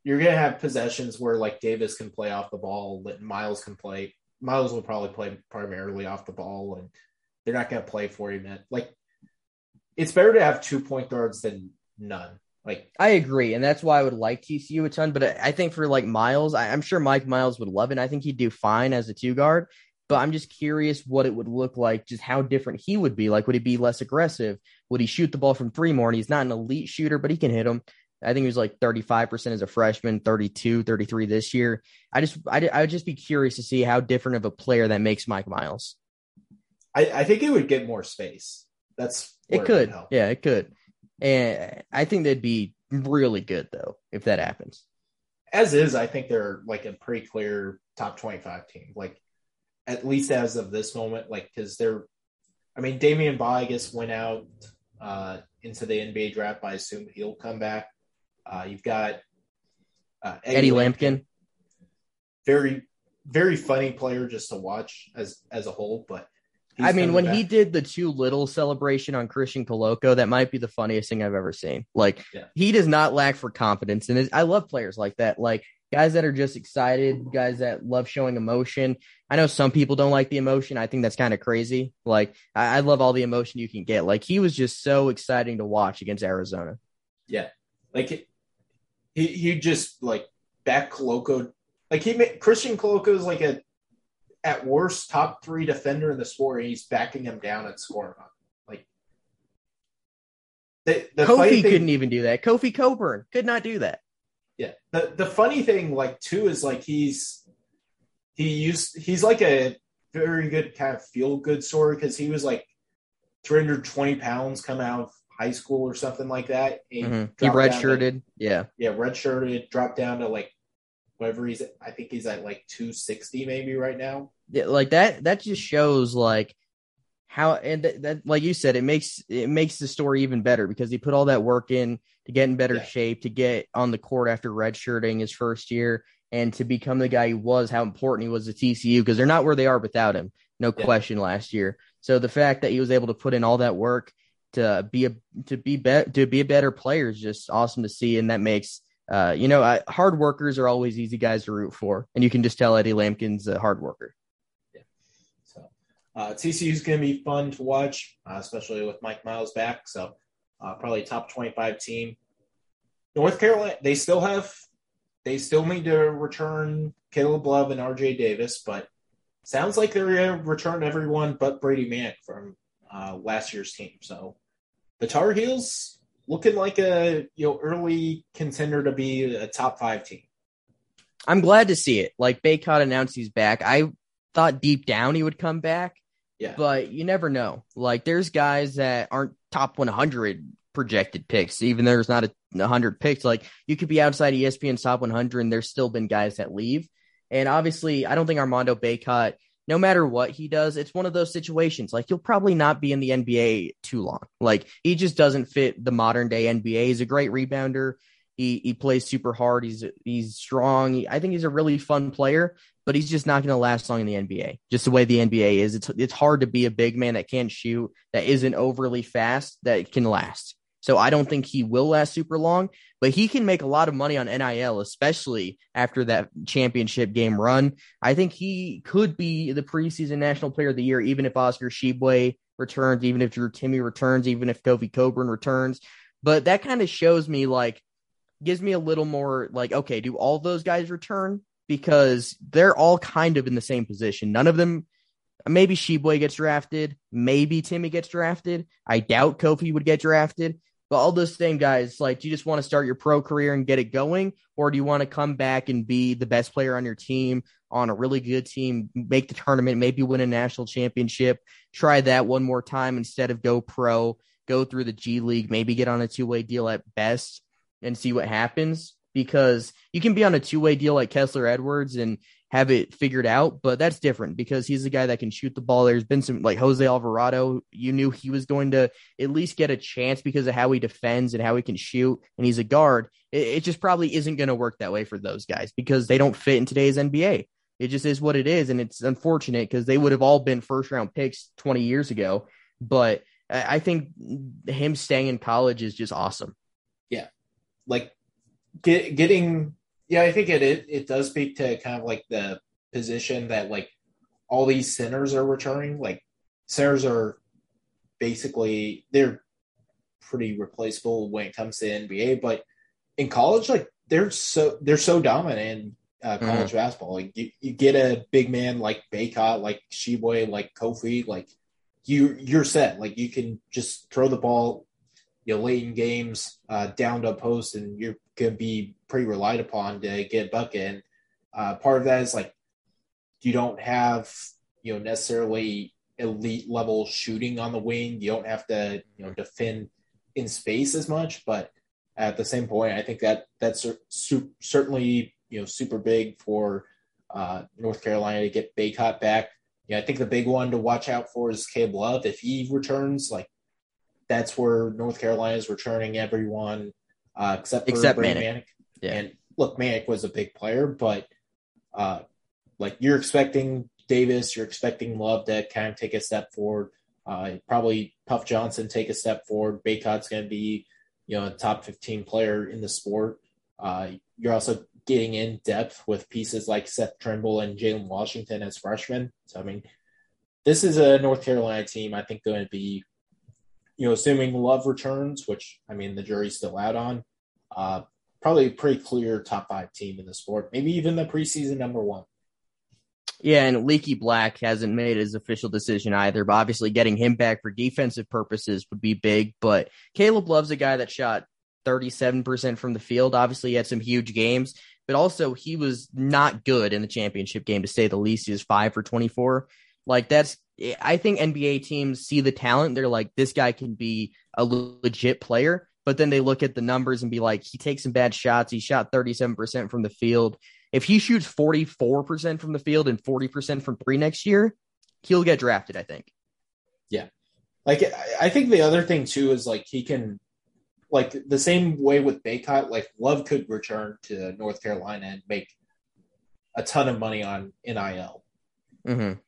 you're gonna have possessions where like Davis can play off the ball, Miles can play. Miles will probably play primarily off the ball, and they're not gonna play for him. At, like, it's better to have two point guards than none. Like, I agree, and that's why I would like TCU a ton. But I think for like Miles, I, I'm sure Mike Miles would love it. I think he'd do fine as a two guard. But I'm just curious what it would look like, just how different he would be. Like, would he be less aggressive? Would he shoot the ball from three more? And he's not an elite shooter, but he can hit them. I think he was like 35% as a freshman, 32, 33 this year. I just, I, I would just be curious to see how different of a player that makes Mike Miles. I, I think it would get more space. That's it could. It yeah, it could. And I think they'd be really good though if that happens. As is, I think they're like a pretty clear top 25 team. Like at least as of this moment, like because they're, I mean, Damian Baugh, I guess, went out uh, into the NBA draft. I assume he'll come back. Uh, you've got uh, Eddie, Eddie Lampkin. Lampkin. very very funny player just to watch as as a whole. But I mean, when back. he did the too little celebration on Christian Koloko, that might be the funniest thing I've ever seen. Like yeah. he does not lack for confidence, and I love players like that. Like guys that are just excited, guys that love showing emotion. I know some people don't like the emotion. I think that's kind of crazy. Like I, I love all the emotion you can get. Like he was just so exciting to watch against Arizona. Yeah, like he he just like back Koloko. Like he made Christian Koloko is like a at worst top three defender in the sport. And he's backing him down at scoring. Like the, the Kofi couldn't even do that. Kofi Cockburn could not do that. Yeah. The the funny thing, like too, is like he's he used he's like a very good kind of feel good story because he was like 320 pounds come out of high school or something like that. He, mm-hmm. he redshirted. yeah. Yeah, redshirted, dropped down to like whatever he's I think he's at like 260 maybe right now. Yeah, like that that just shows like how and that, that like you said it makes it makes the story even better because he put all that work in to get in better yeah. shape to get on the court after redshirting his first year and to become the guy he was how important he was to TCU because they're not where they are without him no yeah. question last year So the fact that he was able to put in all that work to be a to be, be to be a better player is just awesome to see, and that makes uh, you know I, hard workers are always easy guys to root for, and you can just tell Eddie Lampkin's a hard worker. Yeah. So uh, TCU is going to be fun to watch, uh, especially with Mike Miles back. So uh, probably top twenty-five team. North Carolina, they still have, they still need to return Caleb Love and R.J. Davis, but sounds like they're going to return everyone but Brady Manek from uh, last year's team. So the Tar Heels looking like a you know early contender to be a top five team. I'm glad to see it. Like Bacot announced he's back. I thought deep down he would come back. Yeah. But you never know. Like there's guys that aren't top 100 projected picks, even though there's not a 100 picks. Like you could be outside ESPN's top 100 and there's still been guys that leave. And obviously, I don't think Armando Bacot, no matter what he does, it's one of those situations. Like he'll probably not be in the NBA too long. Like he just doesn't fit the modern day NBA. He's a great rebounder. He he plays super hard. He's he's strong. He, I think he's a really fun player, but he's just not going to last long in the NBA. Just the way the NBA is, it's it's hard to be a big man that can't shoot, that isn't overly fast, that can last. So I don't think he will last super long, but he can make a lot of money on NIL, especially after that championship game run. I think he could be the preseason national player of the year, even if Oscar Tshiebwe returns, even if Drew Timme returns, even if Kofi Cockburn returns. But that kind of shows me like gives me a little more like, okay, do all those guys return? Because they're all kind of in the same position. None of them maybe Tshiebwe gets drafted, maybe Timme gets drafted. I doubt Kofi would get drafted. But all those same guys, like, do you just want to start your pro career and get it going, or do you want to come back and be the best player on your team, on a really good team, make the tournament, maybe win a national championship, try that one more time instead of go pro, go through the G League, maybe get on a two way deal at best and see what happens? Because you can be on a two way deal like Kessler Edwards and have it figured out, but that's different because he's a guy that can shoot the ball. There's been some like Jose Alvarado, you knew he was going to at least get a chance because of how he defends and how he can shoot, and he's a guard. It, it just probably isn't going to work that way for those guys because they don't fit in today's NBA. It just is what it is, and it's unfortunate because they would have all been first round picks 20 years ago. But I think him staying in college is just awesome. Yeah, like get, getting yeah, I think it, it it does speak to kind of like the position that like all these centers are returning. Like centers are basically they're pretty replaceable when it comes to NBA, but in college, like they're so they're so dominant in uh, mm-hmm. college mm. basketball. Like you, you get a big man like Bacot, like Tshiebwe, like Kofi, like you you're set. Like you can just throw the ball, you know, late in games, uh, down to a post, and you're could be pretty relied upon to get bucket. Uh, part of that is like you don't have you know necessarily elite level shooting on the wing. You don't have to you know defend in space as much, but at the same point, I think that that's certainly you know super big for uh, North Carolina to get Bacot back. Yeah, I think the big one to watch out for is Caleb Love. If he returns, like that's where North Carolina is returning everyone uh, except for except Manek. Manek. Yeah. And look, Manek was a big player, but uh, like you're expecting Davis, you're expecting Love to kind of take a step forward. Uh, probably Puff Johnson take a step forward. Bacot's going to be, you know, a top 15 player in the sport. Uh, you're also getting in depth with pieces like Seth Trimble and Jalen Washington as freshmen. So, I mean, this is a North Carolina team I think going to be you know, assuming Love returns, which I mean the jury's still out on, uh, probably a pretty clear top five team in the sport, maybe even the preseason number one. Yeah, and Leaky Black hasn't made his official decision either, but obviously getting him back for defensive purposes would be big. But Caleb Love's a guy that shot 37% from the field. Obviously, he had some huge games, but also he was not good in the championship game, to say the least. He was five for 24. Like, that's I think NBA teams see the talent. They're like, this guy can be a legit player. But then they look at the numbers and be like, he takes some bad shots. He shot 37% from the field. If he shoots 44% from the field and 40% from three next year, he'll get drafted, I think. Yeah. Like, I think the other thing, too, is like he can, like, the same way with Bacot, like, Love could return to North Carolina and make a ton of money on NIL. Mm-hmm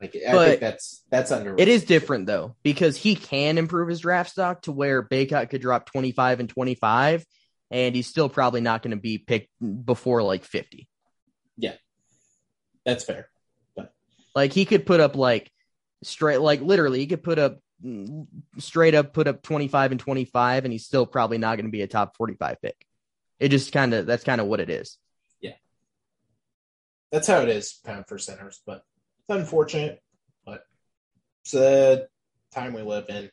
Like I but think that's that's under. It is different though because he can improve his draft stock to where Bacot could drop twenty five and twenty five, and he's still probably not going to be picked before like fifty. Yeah, that's fair. But like he could put up like straight, like literally, he could put up straight up put up twenty five and twenty five, and he's still probably not going to be a top forty five pick. It just kind of that's kind of what it is. Yeah, that's how it is, pound for centers, but it's unfortunate, but it's the time we live in.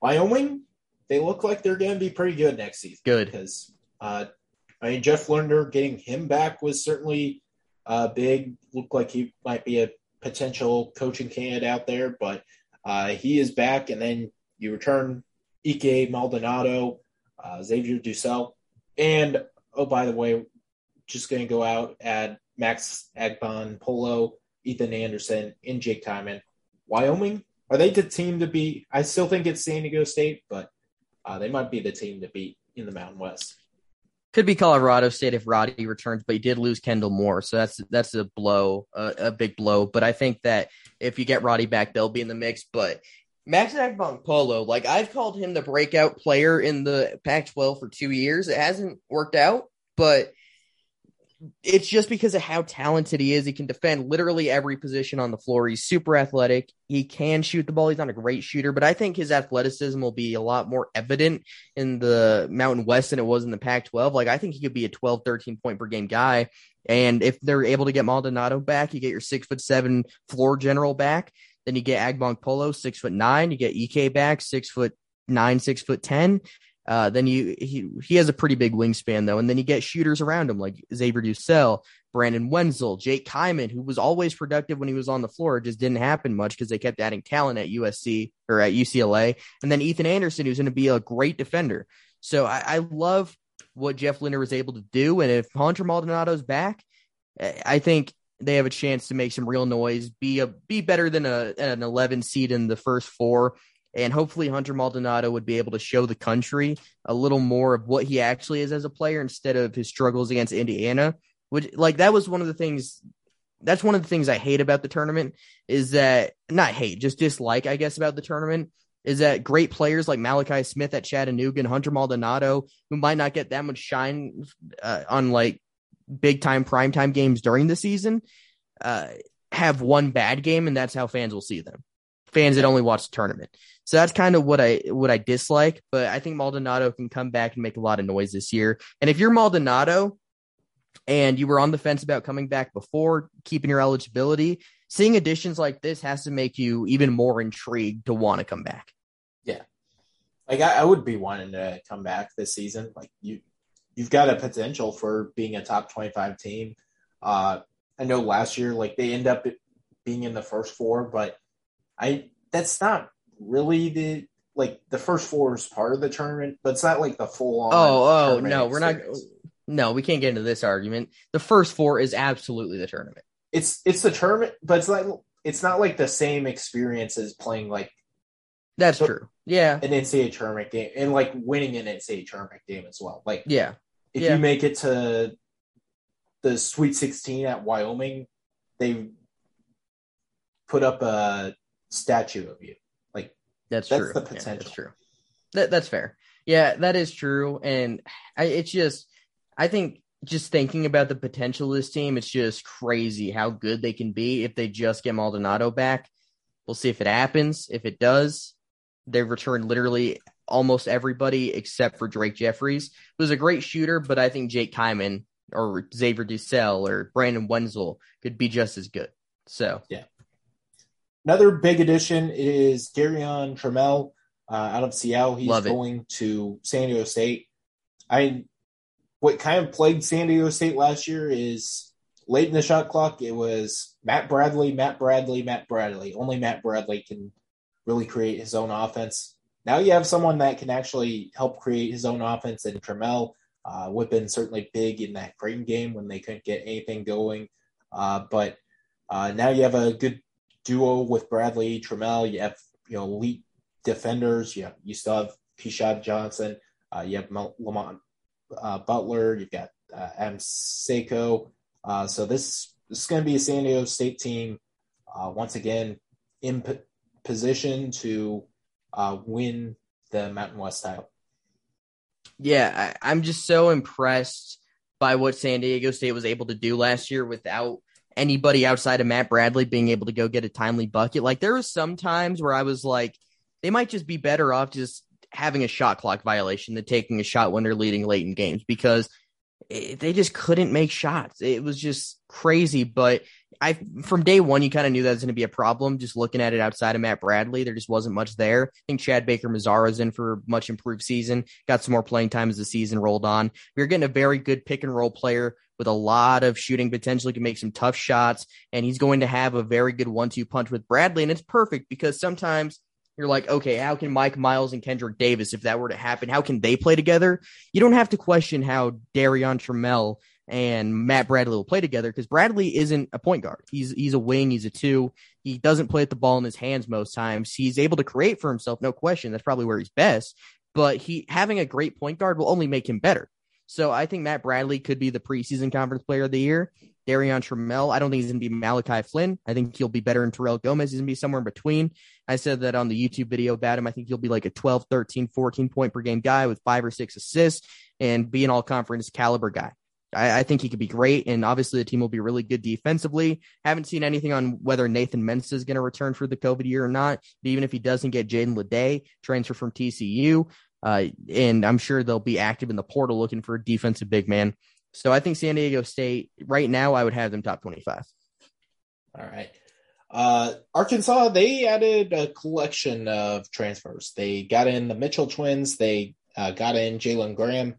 Wyoming, they look like they're going to be pretty good next season. Good. Because, uh, I mean, Jeff Linder getting him back was certainly uh, big. Looked like he might be a potential coaching candidate out there, but uh, he is back. And then you return Ike Maldonado, uh, Xavier DuSell, and oh, by the way, just going to go out add Max Agbonkpolo Ethan Anderson, and Jake Kyman. Wyoming, are they the team to beat? I still think it's San Diego State, but uh, they might be the team to beat in the Mountain West. Could be Colorado State if Roddy returns, but he did lose Kendle Moore, so that's that's a blow, a big blow. But I think that if you get Roddy back, they'll be in the mix. But Max Agbonkpolo, like I've called him the breakout player in the Pac-12 for two years. It hasn't worked out, but it's just because of how talented he is. He can defend literally every position on the floor. He's super athletic. He can shoot the ball. He's not a great shooter, but I think his athleticism will be a lot more evident in the Mountain West than it was in the Pac 12. Like, I think he could be a 12, 13 point per game guy. And if they're able to get Maldonado back, you get your six foot seven floor general back. Then you get Agbonkpolo, six foot nine. You get EK back, six foot nine, six foot 10. Uh, then you he he has a pretty big wingspan though, and then you get shooters around him like Xavier DuSell, Brandon Wenzel, Jake Kyman, who was always productive when he was on the floor. It just didn't happen much because they kept adding talent at USC or at UCLA, and then Ethan Anderson, who's going to be a great defender. So I, I love what Jeff Linder was able to do, and if Hunter Maldonado's back, I think they have a chance to make some real noise, be a be better than a an 11 seed in the first four, and hopefully Hunter Maldonado would be able to show the country a little more of what he actually is as a player instead of his struggles against Indiana. Which like that was one of the things that's one of the things I hate about the tournament is that not hate, just dislike, I guess, about the tournament is that great players like Malachi Smith at Chattanooga and Hunter Maldonado, who might not get that much shine uh, on like big time prime time games during the season, uh, have one bad game, and that's how fans will see them. Fans that only watch the tournament. So that's kind of what I what I dislike. But I think Maldonado can come back and make a lot of noise this year. And if you're Maldonado and you were on the fence about coming back before keeping your eligibility, seeing additions like this has to make you even more intrigued to want to come back. Yeah, like I, I would be wanting to come back this season. Like you, you've got a potential for being a top twenty-five team. Uh, I know last year, like they end up being in the first four, but I that's not really the like the first four is part of the tournament, but it's not like the full on. Oh, oh no, we're not. No, we can't get into this argument. The first four is absolutely the tournament. It's it's the tournament, but it's like it's not like the same experience as playing like. That's true. Yeah, an NCAA tournament game and like winning an NCAA tournament game as well. Like, yeah, if yeah. you make it to the Sweet Sixteen at Wyoming, they put up a statue of you. That's, that's true. The potential. Yeah, that's true. That that's fair. Yeah, that is true. And I, it's just, I think just thinking about the potential of this team, it's just crazy how good they can be if they just get Maldonado back. We'll see if it happens. If it does, they've returned literally almost everybody except for Drake Jeffries, who's a great shooter, but I think Jake Kyman or Xavier DuSell or Brandon Wenzel could be just as good. So yeah, Another big addition is Darrion Trammell uh, out of Seattle. He's going to San Diego State. I what kind of plagued San Diego State last year is late in the shot clock. It was Matt Bradley, Matt Bradley, Matt Bradley. Only Matt Bradley can really create his own offense. Now you have someone that can actually help create his own offense, and Trammell uh, would have been certainly big in that Creighton game when they couldn't get anything going. Uh, but uh, now you have a good duo with Bradley Trammell. You have you know elite defenders. You have, you still have Keshad Johnson. Uh, you have Lamont uh, Butler. You've got uh, M. Seiko. Uh, so this, this is going to be a San Diego State team uh, once again in p- position to uh, win the Mountain West title. Yeah, I, I'm just so impressed by what San Diego State was able to do last year without anybody outside of Matt Bradley being able to go get a timely bucket. Like there was some times where I was like, they might just be better off just having a shot clock violation than taking a shot when they're leading late in games because it, they just couldn't make shots. It was just crazy. But I, from day one, you kind of knew that was going to be a problem. Just looking at it outside of Matt Bradley, there just wasn't much there. I think Chad Baker Mazara's in for a much improved season. Got some more playing time as the season rolled on. We are getting a very good pick and roll player with a lot of shooting potential. He can make some tough shots, and he's going to have a very good one-two punch with Bradley. And it's perfect because sometimes you're like, okay, how can Mike Miles and Kendrick Davis, if that were to happen, how can they play together? You don't have to question how Darrion Trammell and Matt Bradley will play together because Bradley isn't a point guard. He's he's a wing, he's a two. He doesn't play at the ball in his hands most times. He's able to create for himself, no question. That's probably where he's best. But he having a great point guard will only make him better. So I think Matt Bradley could be the preseason conference player of the year. Darrion Trammell, I don't think he's going to be Malachi Flynn. I think he'll be better than Terrell Gomez. He's going to be somewhere in between. I said that on the YouTube video about him. I think he'll be like a 12, 13, 14 point per game guy with five or six assists and be an all conference caliber guy. I, I, think he could be great. And obviously, the team will be really good defensively. Haven't seen anything on whether Nathan Mensah is going to return for the COVID year or not. But even if he doesn't get Jaedon LeDee, transfer from TCU, uh, and I'm sure they'll be active in the portal looking for a defensive big man. So I think San Diego State right now, I would have them top 25. All right. Uh, Arkansas, they added a collection of transfers. They got in the Mitchell twins. They uh, got in Jalen Graham.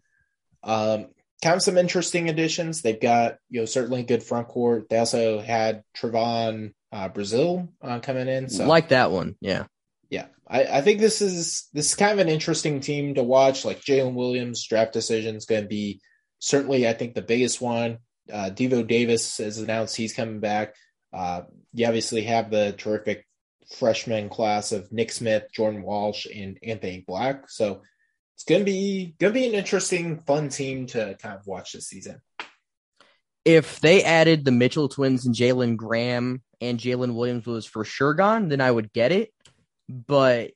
Um, kind of some interesting additions. They've got, you know, certainly good front court. They also had Trevon uh, Brazile uh, coming in. So like that one. Yeah. Yeah. I, I think this is this is kind of an interesting team to watch. Like Jalen Williams draft decision is going to be certainly, I think, the biggest one. Uh, Devo Davis has announced he's coming back. Uh, you obviously have the terrific freshman class of Nick Smith, Jordan Walsh, and Anthony Black. So it's gonna be gonna be an interesting, fun team to kind of watch this season. If they added the Mitchell twins and Jalen Graham and Jalen Williams was for sure gone, then I would get it. But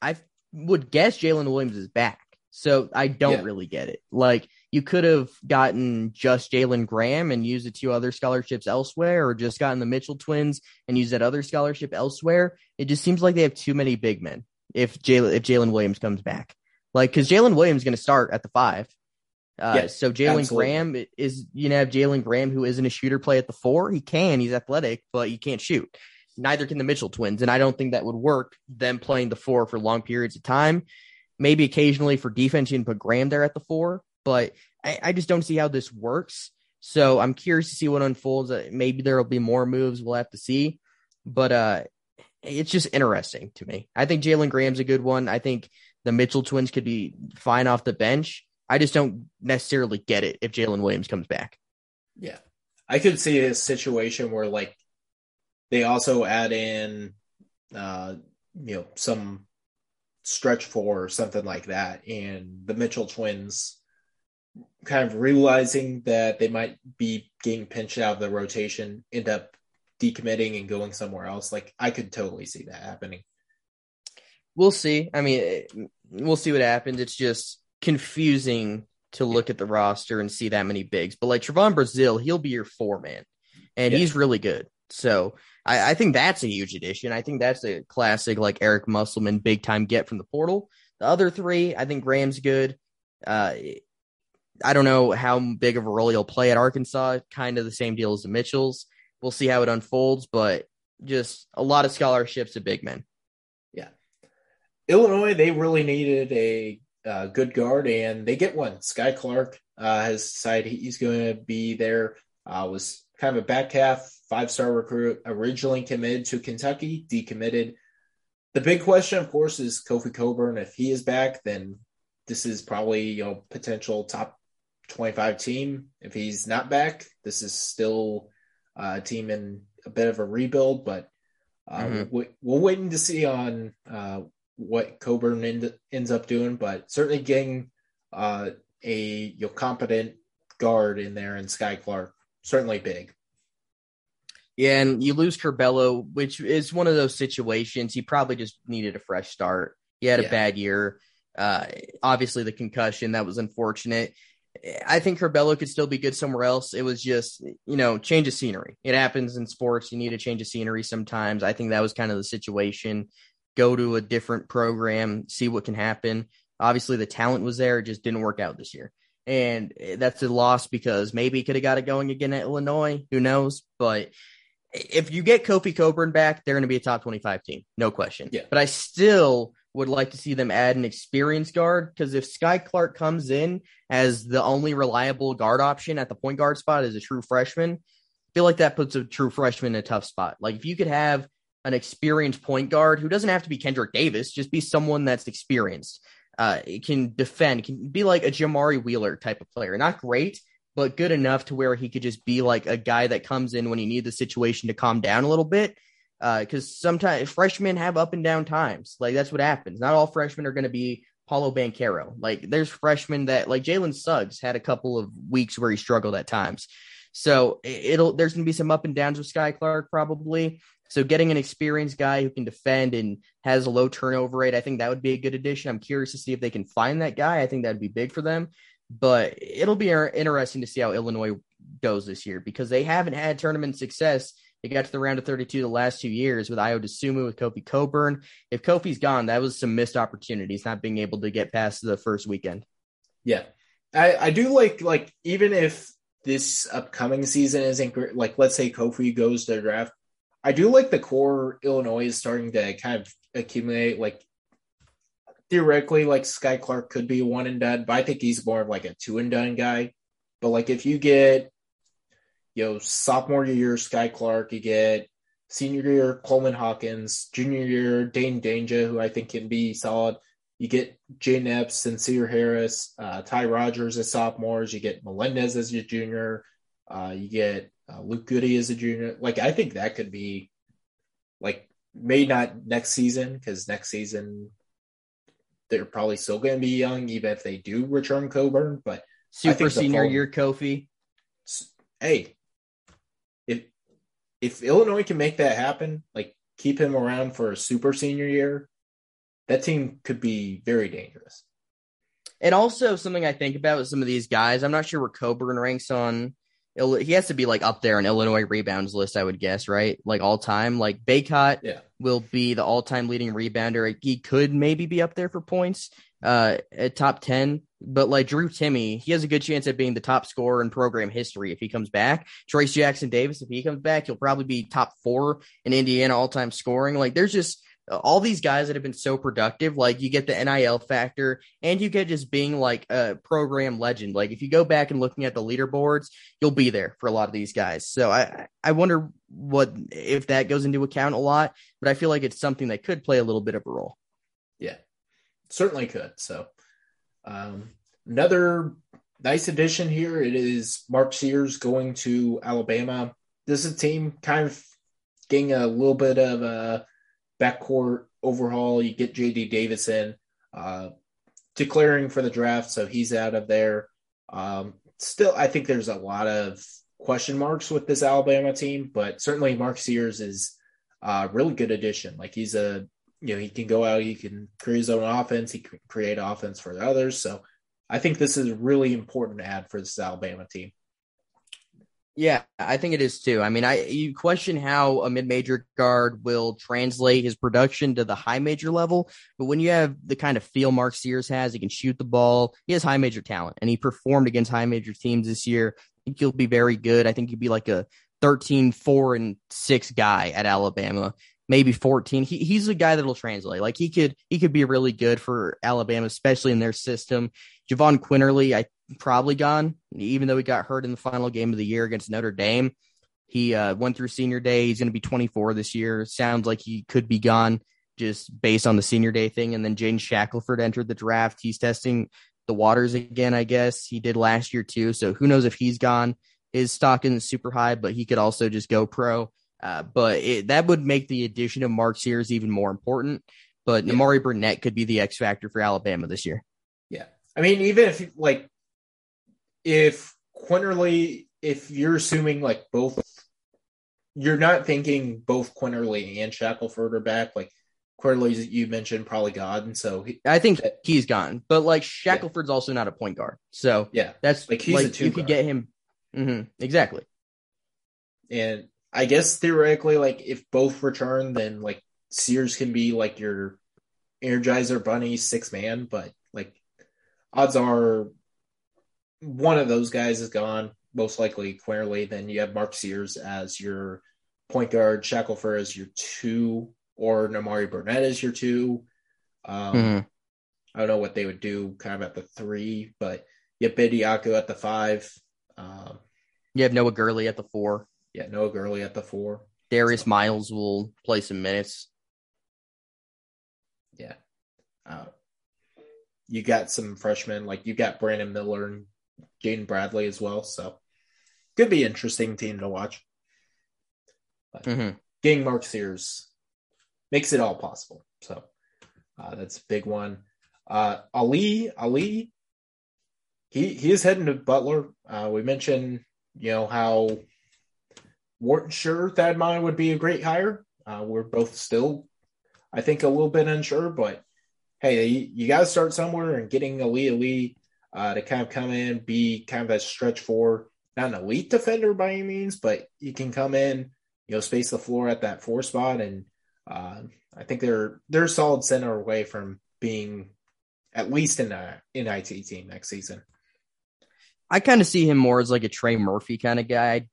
I would guess Jalen Williams is back. So I don't yeah. really get it. Like you could have gotten just Jalen Graham and used the two other scholarships elsewhere, or just gotten the Mitchell twins and used that other scholarship elsewhere. It just seems like they have too many big men. If Jalen if Jalen Williams comes back, like because Jalen Williams is going to start at the five. Uh, yes, so Jalen Graham is you know have Jalen Graham who isn't a shooter play at the four. He can, he's athletic, but he can't shoot. Neither can the Mitchell twins, and I don't think that would work. Them playing the four for long periods of time. Maybe occasionally for defense, you can put Graham there at the four, but I, I just don't see how this works. So I'm curious to see what unfolds. Uh, maybe there will be more moves. We'll have to see. But uh, it's just interesting to me. I think Jalen Graham's a good one. I think the Mitchell twins could be fine off the bench. I just don't necessarily get it if Jalen Williams comes back. Yeah. I could see a situation where like they also add in uh you know some stretch four or something like that and the Mitchell twins kind of realizing that they might be getting pinched out of the rotation, end up decommitting and going somewhere else. Like I could totally see that happening. We'll see. I mean, we'll see what happens. It's just confusing to look at the roster and see that many bigs. But like Trevon Brazile, he'll be your four man, and yeah. he's really good. So I, I, think that's a huge addition. I think that's a classic like Eric Musselman big time get from the portal. The other three, I think Graham's good. Uh, I don't know how big of a role he'll play at Arkansas. Kind of the same deal as the Mitchells. We'll see how it unfolds, but just a lot of scholarships to big men. Illinois they really needed a uh, good guard, and they get one. Skyy Clark uh, has decided he's going to be there. Uh, was kind of a back half five star recruit, originally committed to Kentucky, decommitted. The big question, of course, is Kofi Cockburn. If he is back, then this is probably you know potential top 25 team. If he's not back, this is still a team in a bit of a rebuild, but uh, mm-hmm. we, we're waiting to see on uh, what Cockburn end, ends up doing, but certainly getting uh, a you know, competent guard in there and Skyy Clark, certainly big. Yeah, and you lose Curbelo, which is one of those situations. He probably just needed a fresh start. He had a Yeah. bad year. Uh, obviously, the concussion that was unfortunate. I think Curbelo could still be good somewhere else. It was just, you know, change of scenery. It happens in sports. You need a change of scenery sometimes. I think that was kind of the situation. Go to a different program, see what can happen. Obviously, the talent was there. It just didn't work out this year. And eh, that's a loss because maybe he could have got it going again at Illinois. Who knows? But if you get Kofi Cockburn back, they're going to be a top 25 team. No question. Yeah. But I still would like to see them add an experienced guard because if Skyy Clark comes in as the only reliable guard option at the point guard spot as a true freshman, I feel like that puts a true freshman in a tough spot. Like if you could have an experienced point guard who doesn't have to be Kendrick Davis, just be someone that's experienced, uh, can defend, can be like a Jamari Wheeler type of player. Not great, but good enough to where he could just be like a guy that comes in when you need the situation to calm down a little bit. Because sometimes freshmen have up and down times. Like that's what happens. Not all freshmen are going to be Paolo Banchero. Like there's freshmen that like Jalen Suggs had a couple of weeks where he struggled at times. So it'll there's going to be some up and downs with Skyy Clark probably. So getting an experienced guy who can defend and has a low turnover rate, I think that would be a good addition. I'm curious to see if they can find that guy. I think that'd be big for them. But it'll be interesting to see how Illinois goes this year because they haven't had tournament success. They got to the round of 32 the last two years with Ayo Dosunmu, with Kofi Cockburn. If Kofi's gone, that was some missed opportunities, not being able to get past the first weekend. Yeah, I I do like like even if this upcoming season isn't great, like let's say Kofi goes to draft, I do like the core Illinois is starting to kind of accumulate. Like theoretically, like Skyy Clark could be one and done, but I think he's more of like a two and done guy. But like if you get you know sophomore year Skyy Clark, you get senior year Coleman Hawkins, junior year Dain Dainja, who I think can be solid. You get Jay Epps, Sencire Harris, uh, Ty Rogers as sophomores. You get Melendez as your junior. Uh, you get uh, Luke Goody is a junior. Like I think that could be like maybe not next season because next season they're probably still going to be young even if they do return Cockburn. But Super senior fall- year Kofi. hey, if if Illinois can make that happen, like keep him around for a super senior year, that team could be very dangerous. And also something I think about with some of these guys, I'm not sure where Cockburn ranks on. He has to be like up there on Illinois rebounds list, I would guess, right? Like all time. Like Bacot Yeah. will be the all time leading rebounder. He could maybe be up there for points, uh, at top ten. But like Drew Timme, he has a good chance at being the top scorer in program history if he comes back. Trayce Jackson Davis, if he comes back, he'll probably be top four in Indiana all time scoring. Like there's just all these guys that have been so productive. Like you get the NIL factor and you get just being like a program legend. Like if you go back and looking at the leaderboards, you'll be there for a lot of these guys. So I I wonder what if that goes into account a lot, but I feel like it's something that could play a little bit of a role. Yeah, certainly could. So, um, another nice addition here. It is Mark Sears going to Alabama. This is a team kind of getting a little bit of a backcourt overhaul. You get JD Davison uh, declaring for the draft, so he's out of there. Um, still, I think there's a lot of question marks with this Alabama team, but certainly Mark Sears is a really good addition. Like he's a you know, he can go out, he can create his own offense, he can create offense for the others. So I think this is a really important ad for this Alabama team. Yeah, I think it is too. I mean, I you question how a mid-major guard will translate his production to the high major level, but when you have the kind of feel Mark Sears has, he can shoot the ball. He has high major talent, and he performed against high major teams this year. I think he'll be very good. I think he'd be like a 13, 4, and 6 guy at Alabama, maybe 14. He, he's a guy that'll translate. Like he could he could be really good for Alabama, especially in their system. Jahvon Quinerly, I probably gone, even though he got hurt in the final game of the year against Notre Dame. He uh, went through senior day. He's going to be 24 this year. Sounds like he could be gone just based on the senior day thing. And then Jaden Shackelford entered the draft. He's testing the waters again, I guess. He did last year too. So who knows if he's gone. His stock isn't super high, but he could also just go pro. Uh, but it, that would make the addition of Mark Sears even more important. But Yeah. Nimari Burnett could be the X factor for Alabama this year. Yeah. I mean, even if like if Quinerly, if you're assuming like both you're not thinking both Quinerly and Shackelford are back. Like Quinerly, you mentioned, probably gone. So he, I think he's gone, but like Shackelford's yeah. also not a point guard. So yeah, that's like he's like, a two. You could get him mm-hmm, exactly. And I guess theoretically, like if both return, then like Sears can be like your Energizer Bunny six man, but like odds are one of those guys is gone, most likely Quinerly. Then you have Mark Sears as your point guard, Shackelford as your two, or Nimari Burnett as your two. Um, mm-hmm. I don't know what they would do kind of at the three, but you have Bediako at the five. Um, you have Noah Gurley at the four. Yeah, Noah Gurley at the four. Darius so. Miles will play some minutes. Yeah. Uh, you got some freshmen, like you got Brandon Miller and Jaden Bradley as well. So could be interesting team to watch. But mm-hmm. getting Mark Sears makes it all possible. So uh, that's a big one. Uh, Ali, Ali, he he is heading to Butler. Uh, we mentioned, you know, how weren't sure Thad Matta would be a great hire. Uh, we're both still, I think, a little bit unsure, but hey, you, you got to start somewhere. And getting Ali Ali uh, to kind of come in, be kind of a stretch for not an elite defender by any means, but you can come in, you know, space the floor at that four spot, and uh, I think they're they're solid center away from being at least in a NIT team next season. I kind of see him more as like a Trey Murphy kind of guy. I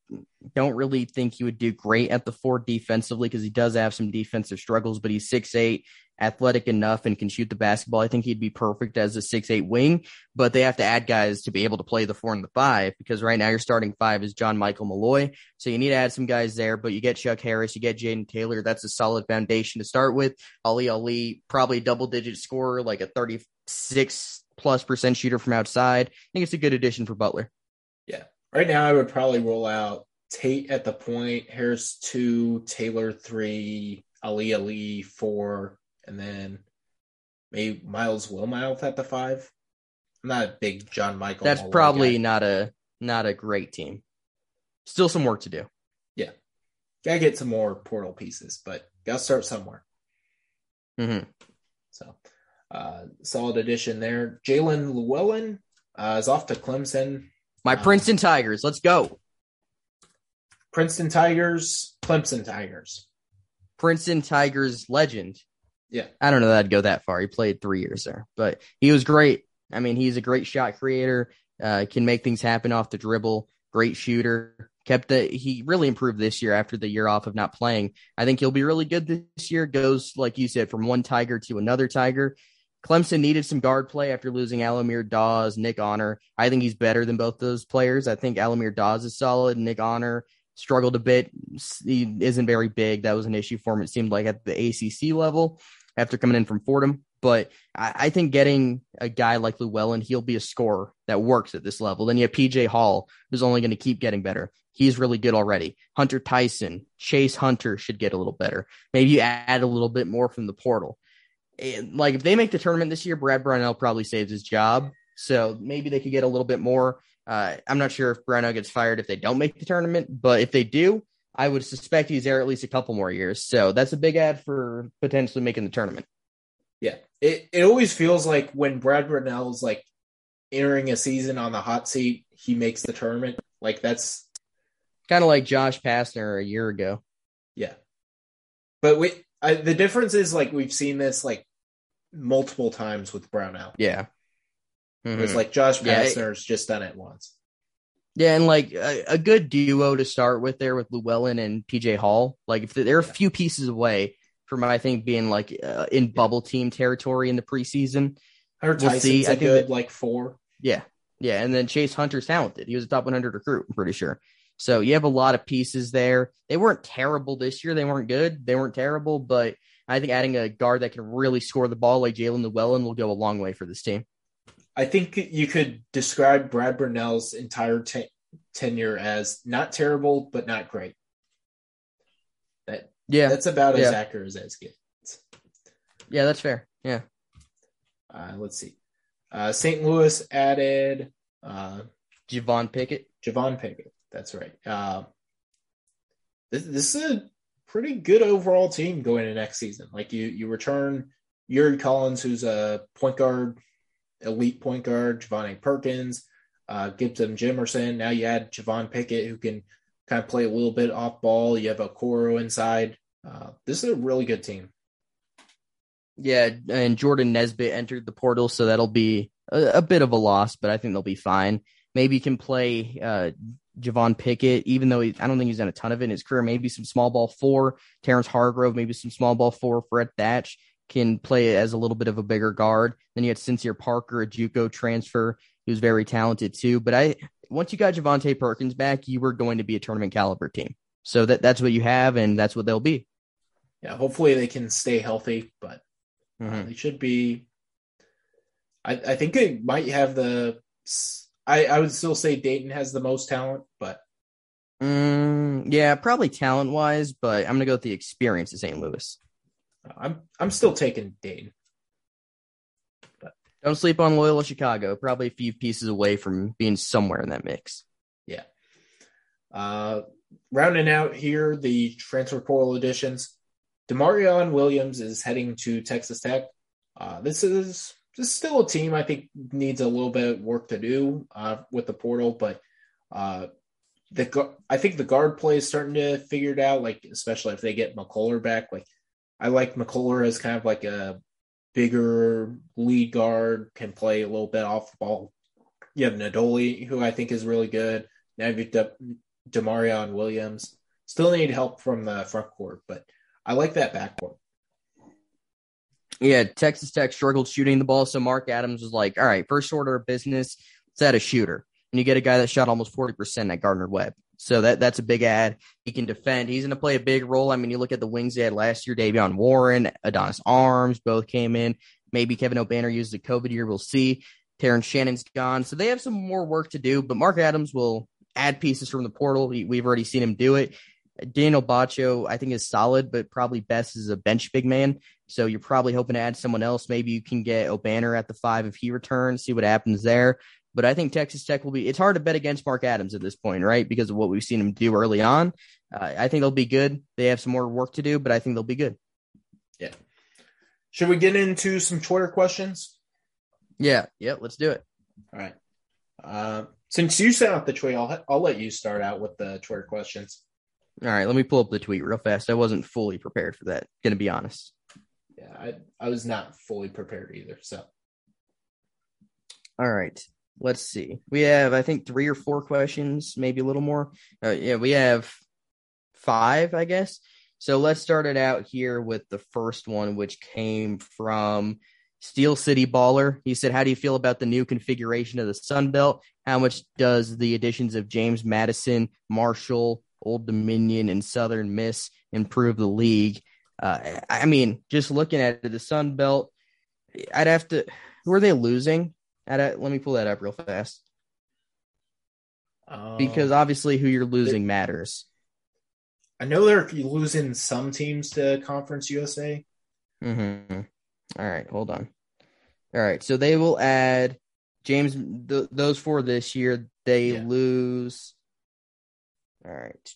don't really think he would do great at the four defensively because he does have some defensive struggles, but he's six eight, athletic enough, and can shoot the basketball. I think he'd be perfect as a six eight wing, but they have to add guys to be able to play the four and the five because right now your starting five is John Michael Mulloy. So you need to add some guys there, but you get Chuck Harris, you get Jaden Taylor. That's a solid foundation to start with. Ali Ali, probably double digit scorer, like a 36 plus percent shooter from outside. I think it's a good addition for Butler. Yeah. Right now, I would probably roll out Tate at the point, Harris two, Taylor three, Ali Ali four, and then maybe Miles Wilmouth at the five. I'm not a big John Michael. That's probably guy. not a not a great team. Still some work to do. Yeah, gotta get some more portal pieces, but gotta start somewhere. Mm-hmm. So uh, solid addition there. Jaelin Llewellyn uh, is off to Clemson. My uh, Princeton Tigers. Let's go. Princeton Tigers, Clemson Tigers. Princeton Tigers legend. Yeah. I don't know that I'd go that far. He played three years there, but he was great. I mean, he's a great shot creator, uh, can make things happen off the dribble, great shooter. Kept the he really improved this year after the year off of not playing. I think he'll be really good this year. Goes like you said from one Tiger to another Tiger. Clemson needed some guard play after losing Al-Amir Dawes, Nick Honor. I think he's better than both those players. I think Al-Amir Dawes is solid. Nick Honor struggled a bit. He isn't very big. That was an issue for him. It seemed like at the ACC level after coming in from Fordham. But I, I think getting a guy like Llewellyn, he'll be a scorer that works at this level. Then you have PJ Hall, who's only going to keep getting better. He's really good already. Hunter Tyson, Chase Hunter should get a little better. Maybe you add a little bit more from the portal like if they make the tournament this year, Brad Brownell probably saves his job. So maybe they could get a little bit more. Uh, I'm not sure if Brownell gets fired if they don't make the tournament, but if they do, I would suspect he's there at least a couple more years. So that's a big ad for potentially making the tournament. Yeah, it it always feels like when Brad Brownell's like entering a season on the hot seat, he makes the tournament. Like that's kind of like Josh Pastner a year ago. Yeah, but we I, the difference is like we've seen this like multiple times with Brownell. Yeah. Mm-hmm. It's like Josh Pastner's yeah, just done it once. Yeah, and like a, a, good duo to start with there with Llewellyn and PJ Hall. Like if they're a few pieces away from I think being like uh, in bubble team territory in the preseason. Or we'll Tyson's see. I think good that, like four. Yeah, yeah, and then Chase Hunter's talented. He was a top 100 recruit. I'm pretty sure. So you have a lot of pieces there. They weren't terrible this year. They weren't good. They weren't terrible, but I think adding a guard that can really score the ball like Jaelin Llewellyn will go a long way for this team. I think you could describe Brad Brownell's entire te- tenure as not terrible, but not great. That yeah, that's about yeah. as accurate as it gets. Yeah, that's fair. Yeah. Uh, let's see. Uh, St. Louis added uh, Javon Pickett. Javon Pickett. That's right. Uh, this, this is a pretty good overall team going into next season. Like you, you return Yuri Collins, who's a point guard, elite point guard, Javonte Perkins, uh, Gibson Jimerson. Now you add Javon Pickett, who can kind of play a little bit off ball. You have Okoro inside. Uh, this is a really good team. Yeah, and Jordan Nesbitt entered the portal, so that'll be a, a bit of a loss, but I think they'll be fine. Maybe you can play uh, Javon Pickett, even though he, I don't think he's done a ton of it in his career. Maybe some small ball four. Terrence Hargrove, maybe some small ball four. Fred Thatch can play as a little bit of a bigger guard. Then you had Sincere Parker, a JUCO transfer, who's very talented too. But I once you got Javonte Perkins back, you were going to be a tournament caliber team. So that that's what you have, and that's what they'll be. Yeah, hopefully they can stay healthy, but uh, mm-hmm. they should be. I, I think they might have the. I, I would still say Dayton has the most talent, but. Mm, yeah, probably talent wise, but I'm gonna go with the experience of St. Louis. I'm I'm still taking Dayton. But. Don't sleep on Loyola Chicago. Probably a few pieces away from being somewhere in that mix. Yeah. Uh, rounding out here the transfer portal additions. Demarion Williams is heading to Texas Tech. Uh, this is this still a team I think needs a little bit of work to do uh, with the portal, but uh, the I think the guard play is starting to figure it out. Like especially if they get McCullar back, like I like McCullar as kind of like a bigger lead guard, can play a little bit off the ball. You have Nadolny, who I think is really good. Now you've De- Demarion Williams. Still need help from the front court, but I like that backcourt. Yeah, Texas Tech struggled shooting the ball, so Mark Adams was like, "All right, first order of business, let's add a shooter." And you get a guy that shot almost forty percent at Gardner Webb. So that that's a big ad. He can defend. He's going to play a big role. I mean, you look at the wings they had last year. Davion Warren, Adonis Arms, both came in. Maybe Kevin Obanor used the COVID year. We'll see. Terrence Shannon's gone, so they have some more work to do. But Mark Adams will add pieces from the portal. We've already seen him do it. Daniel Batcho, I think, is solid, but probably best as a bench big man. So you're probably hoping to add someone else. Maybe you can get Obanor at the five if he returns, see what happens there. But I think Texas Tech will be. It's hard to bet against Mark Adams at this point, right? Because of what we've seen him do early on. Uh, I think they'll be good. They have some more work to do, but I think they'll be good. Yeah. Should we get into some Twitter questions? Yeah. Yeah. Let's do it. All right. Uh, since you sent out the tweet, I'll I'll let you start out with the Twitter questions. All right. Let me pull up the tweet real fast. I wasn't fully prepared for that. Going to be honest. Yeah, I I was not fully prepared either. So. All right let's see. We have, I think, three or four questions, maybe a little more. Uh, yeah, we have five, I guess. So let's start it out here with the first one, which came from Steel City Baller. He said, How do you feel about the new configuration of the Sun Belt? How much does the additions of James Madison, Marshall, Old Dominion, and Southern Miss improve the league? Uh, I mean, just looking at it, the Sun Belt, I'd have to. Who are they losing? At let me pull that up real fast. Um, because obviously, who you're losing it, matters. I know they're losing some teams to Conference USA. Mm-hmm. All right, hold on. All right, so they will add James. Th- those four this year. They yeah. lose. All right,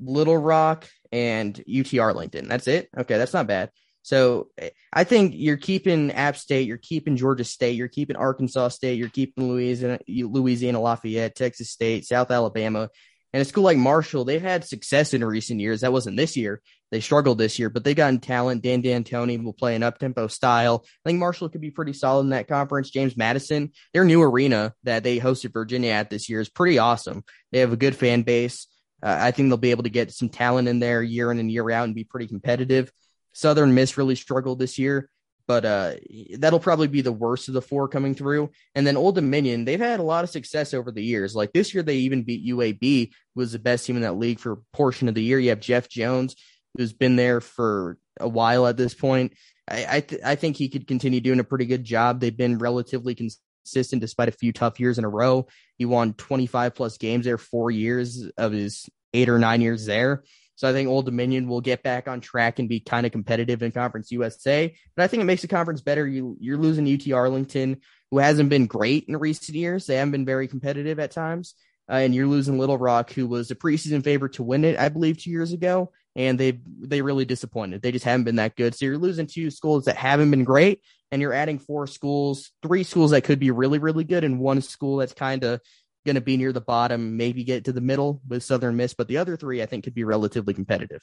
Little Rock and UT Arlington. That's it. Okay, that's not bad. So I think you're keeping App State, you're keeping Georgia State, you're keeping Arkansas State, you're keeping Louisiana, Louisiana Lafayette, Texas State, South Alabama, and a school like Marshall. They've had success in recent years. That wasn't this year. They struggled this year, but they got in talent. Dan D'Antoni will play an up tempo style. I think Marshall could be pretty solid in that conference. James Madison, their new arena that they hosted Virginia at this year is pretty awesome. They have a good fan base. Uh, I think they'll be able to get some talent in there year in and year out and be pretty competitive. Southern Miss really struggled this year, but uh, that'll probably be the worst of the four coming through. And then Old Dominion, they've had a lot of success over the years. Like this year, they even beat UAB, was the best team in that league for a portion of the year. You have Jeff Jones, who's been there for a while at this point. I I, th- I think he could continue doing a pretty good job. They've been relatively consistent despite a few tough years in a row. He won 25 plus games there, four years of his eight or nine years there. So I think Old Dominion will get back on track and be kind of competitive in Conference USA. But I think it makes the conference better. You you're losing UT Arlington, who hasn't been great in recent years. They haven't been very competitive at times. uh, and you're losing Little Rock, who was a preseason favorite to win it, I believe, two years ago, and they they really disappointed. They just haven't been that good. So you're losing two schools that haven't been great, and you're adding four schools, three schools that could be really really good, and one school that's kind of going to be near the bottom, maybe get to the middle with Southern Miss, but the other three I think could be relatively competitive.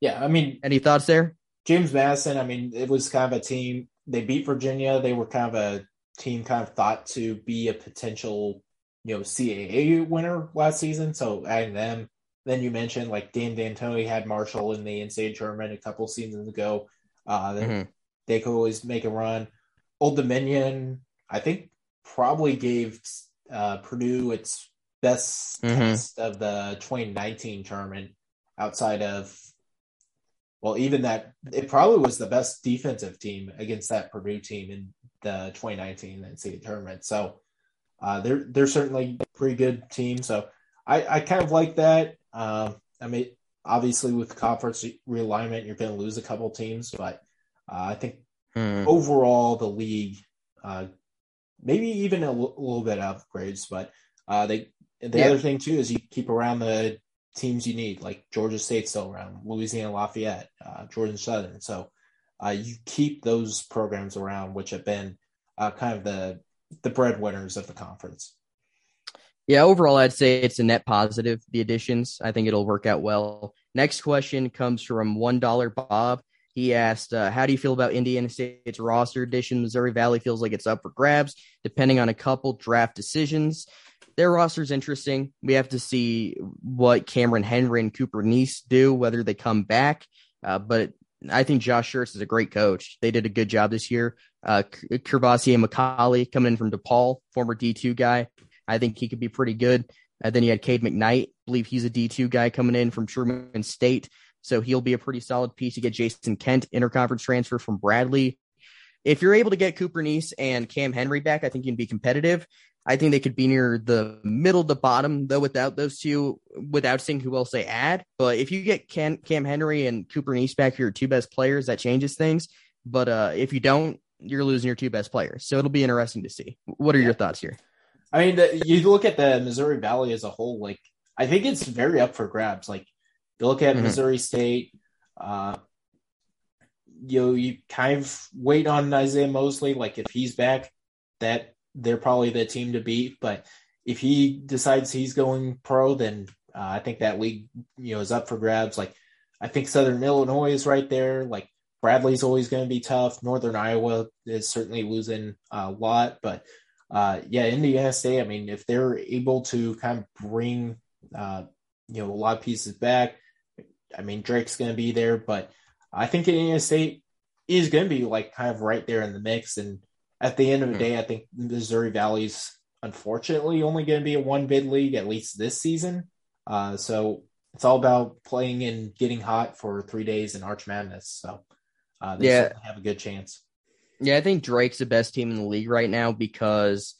Yeah, I mean, any thoughts there? James Madison, I mean, it was kind of a team. They beat Virginia. They were kind of a team kind of thought to be a potential, you know, CAA winner last season. So adding them, then you mentioned like Dan D'Antoni had Marshall in the NCAA tournament a couple seasons ago. Uh, mm-hmm. They could always make a run. Old Dominion, I think, probably gave uh, Purdue its best mm-hmm. test of the 2019 tournament outside of well, even that it probably was the best defensive team against that Purdue team in the 2019 NCAA tournament. So uh, they're they're certainly a pretty good team. So I, I kind of like that. Um, I mean, obviously with conference realignment, you're going to lose a couple teams, but uh, I think hmm. overall the league, uh, maybe even a l- little bit upgrades, but uh, they the yeah. other thing too is you keep around the teams you need, like Georgia State still around, Louisiana Lafayette, uh, Georgia Southern. So uh, you keep those programs around, which have been uh, kind of the the breadwinners of the conference. Yeah, overall, I'd say it's a net positive. The additions, I think it'll work out well. Next question comes from one dollar Bob. He asked, uh, "How do you feel about Indiana State's roster addition? Missouri Valley feels like it's up for grabs, depending on a couple draft decisions." their roster's interesting. We have to see what Cameron Henry and Cooper Neese do, whether they come back. Uh, but I think Josh Schertz is a great coach. They did a good job this year. Uh, and McCauley coming in from DePaul, former D2 guy. I think he could be pretty good. And then you had Cade McKnight. I believe he's a D2 guy coming in from Truman State. So he'll be a pretty solid piece. You get Jason Kent, interconference transfer from Bradley. If you're able to get Cooper Neese and Cam Henry back, I think you can be competitive. I think they could be near the middle to bottom, though, without those two, without seeing who else they add. But if you get Cam, Cam Henry and Cooper Neese back, your two best players, that changes things. But uh, if you don't, you're losing your two best players. So it'll be interesting to see. What are yeah. your thoughts here? I mean, the, you look at the Missouri Valley as a whole, like, I think it's very up for grabs. Like, you look at mm-hmm. Missouri State, uh, you know, you kind of wait on Isaiah Mosley. Like, if he's back, that they're probably the team to beat. But if he decides he's going pro, then uh, I think that league, you know, is up for grabs. Like I think Southern Illinois is right there. Like Bradley's always going to be tough. Northern Iowa is certainly losing a lot, but uh, yeah, Indiana State. I mean, if they're able to kind of bring, uh, you know, a lot of pieces back, I mean, Drake's going to be there, but I think Indiana State is going to be like kind of right there in the mix. And at the end of the hmm. day, I think Missouri Valley's unfortunately only going to be a one bid league at least this season. Uh, so it's all about playing and getting hot for three days in Arch Madness. So uh, they yeah. have a good chance. Yeah, I think Drake's the best team in the league right now because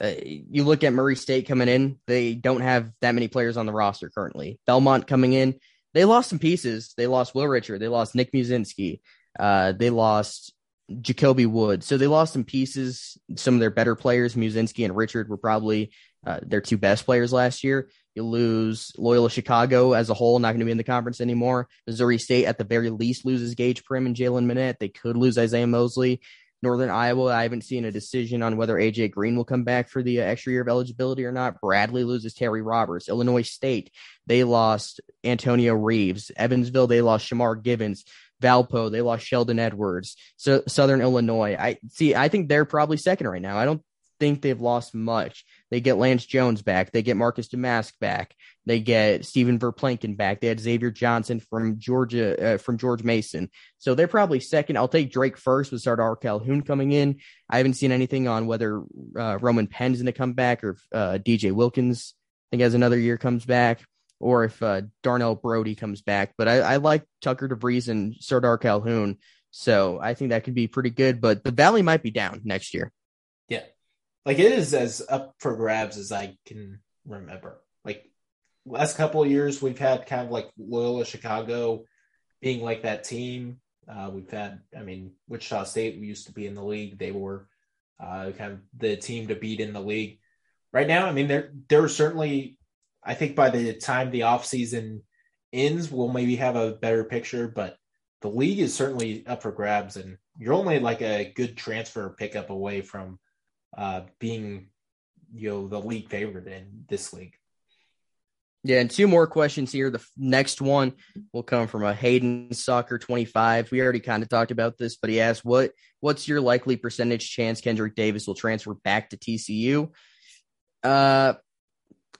uh, you look at Murray State coming in, they don't have that many players on the roster currently. Belmont coming in, they lost some pieces. They lost Will Richard, they lost Nick Muszynski, uh, they lost Jacoby Wood. So they lost some pieces. Some of their better players, Muszynski and Richard, were probably uh, their two best players last year. You lose Loyola Chicago as a whole, not going to be in the conference anymore. Missouri State, at the very least, loses Gaige Prim and Jaylen Minnett. They could lose Isaiah Mosley. Northern Iowa, I haven't seen a decision on whether AJ Green will come back for the uh, extra year of eligibility or not. Bradley loses Terry Roberts. Illinois State, they lost Antonio Reeves. Evansville, they lost Shamar Givance. Valpo, they lost Sheldon Edwards. So Southern Illinois, I see. I think they're probably second right now. I don't think they've lost much. They get Lance Jones back. They get Marcus Domask back. They get Steven Verplancken back. They had Xavier Johnson from Georgia, uh, from George Mason. So they're probably second. I'll take Drake first with Sardaar Calhoun coming in. I haven't seen anything on whether uh, Roman Penn's going to come back or uh, DJ Wilkins, I think, has another year comes back or if uh, Darnell Brodie comes back. But I, I like Tucker DeVries and Sardaar Calhoun. So I think that could be pretty good. But the Valley might be down next year. Yeah. Like it is as up for grabs as I can remember. Like last couple of years, we've had kind of like Loyola Chicago being like that team. Uh, we've had, I mean, Wichita State we used to be in the league. They were uh, kind of the team to beat in the league. Right now, I mean, there there are certainly I think by the time the offseason ends, we'll maybe have a better picture. But the league is certainly up for grabs, and you're only like a good transfer pickup away from uh, being, you know, the league favorite in this league. Yeah, and two more questions here. The next one will come from a Hayden Soccer 25. We already kind of talked about this, but he asked, "What what's your likely percentage chance Kendrick Davis will transfer back to TCU?" Uh,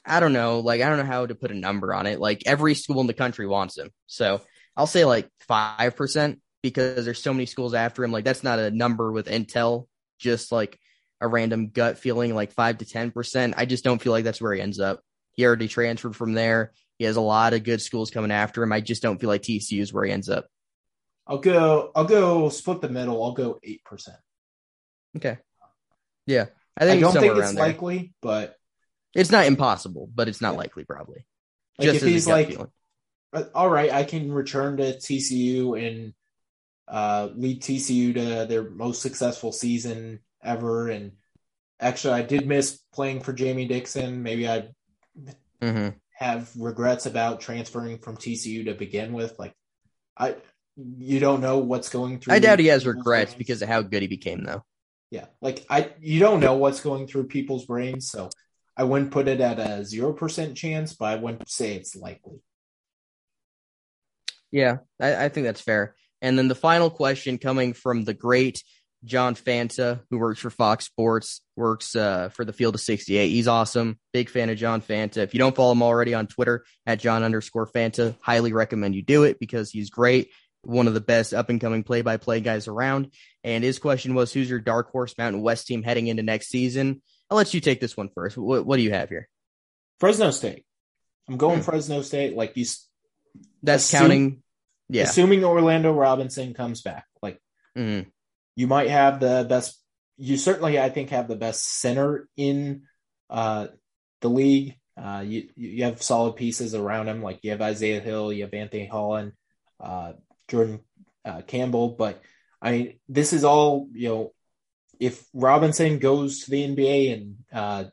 I don't know. Like, I don't know how to put a number on it. Like, every school in the country wants him, so I'll say like five percent because there's so many schools after him. Like, that's not a number with intel, just like a random gut feeling, like five to ten percent. I just don't feel like that's where he ends up. He already transferred from there. He has a lot of good schools coming after him. I just don't feel like TCU is where he ends up. I'll go. I'll go split the middle. I'll go eight percent. Okay. Yeah, I think I don't think it's likely, there. but it's not impossible. But it's not yeah. likely, probably. Like Just if he's like, feeling. Uh, all right, I can return to TCU and uh, lead TCU to their most successful season ever. And actually, I did miss playing for Jamie Dixon. Maybe I mm-hmm. have regrets about transferring from TCU to begin with. Like, I you don't know what's going through. I doubt he has regrets brains. because of how good he became, though. Yeah, like I, you don't know what's going through people's brains, so I wouldn't put it at a zero percent chance, but I wouldn't say it's likely. Yeah, I, I think that's fair. And then the final question coming from the great John Fanta, who works for Fox Sports, works uh, for the Field of 68. He's awesome. Big fan of John Fanta. If you don't follow him already on Twitter at John underscore Fanta, highly recommend you do it because he's great. One of the best up and coming play by play guys around. And his question was Who's your dark horse Mountain West team heading into next season? I'll let you take this one first. What, what do you have here? Fresno State. I'm going hmm. Fresno State. Like these. that's assume, counting. Yeah. Assuming Orlando Robinson comes back. Like, mm-hmm you might have the best. You certainly, I think, have the best center in uh, the league. Uh, you you have solid pieces around him, like you have Isaiah Hill, you have Anthony Holland, uh, Jordan uh, Campbell. But I mean, this is all you know. If Robinson goes to the NBA and uh,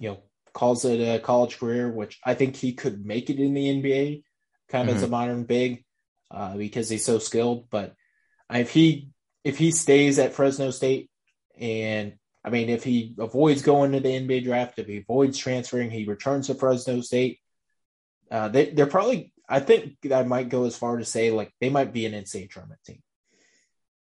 you know calls it a college career, which I think he could make it in the NBA, kind of mm-hmm. as a modern big, uh, because he's so skilled. But if he if he stays at Fresno State and I mean, if he avoids going to the NBA draft, if he avoids transferring, he returns to Fresno State. Uh, they, they're probably, I think I might go as far to say like they might be an NCAA tournament team.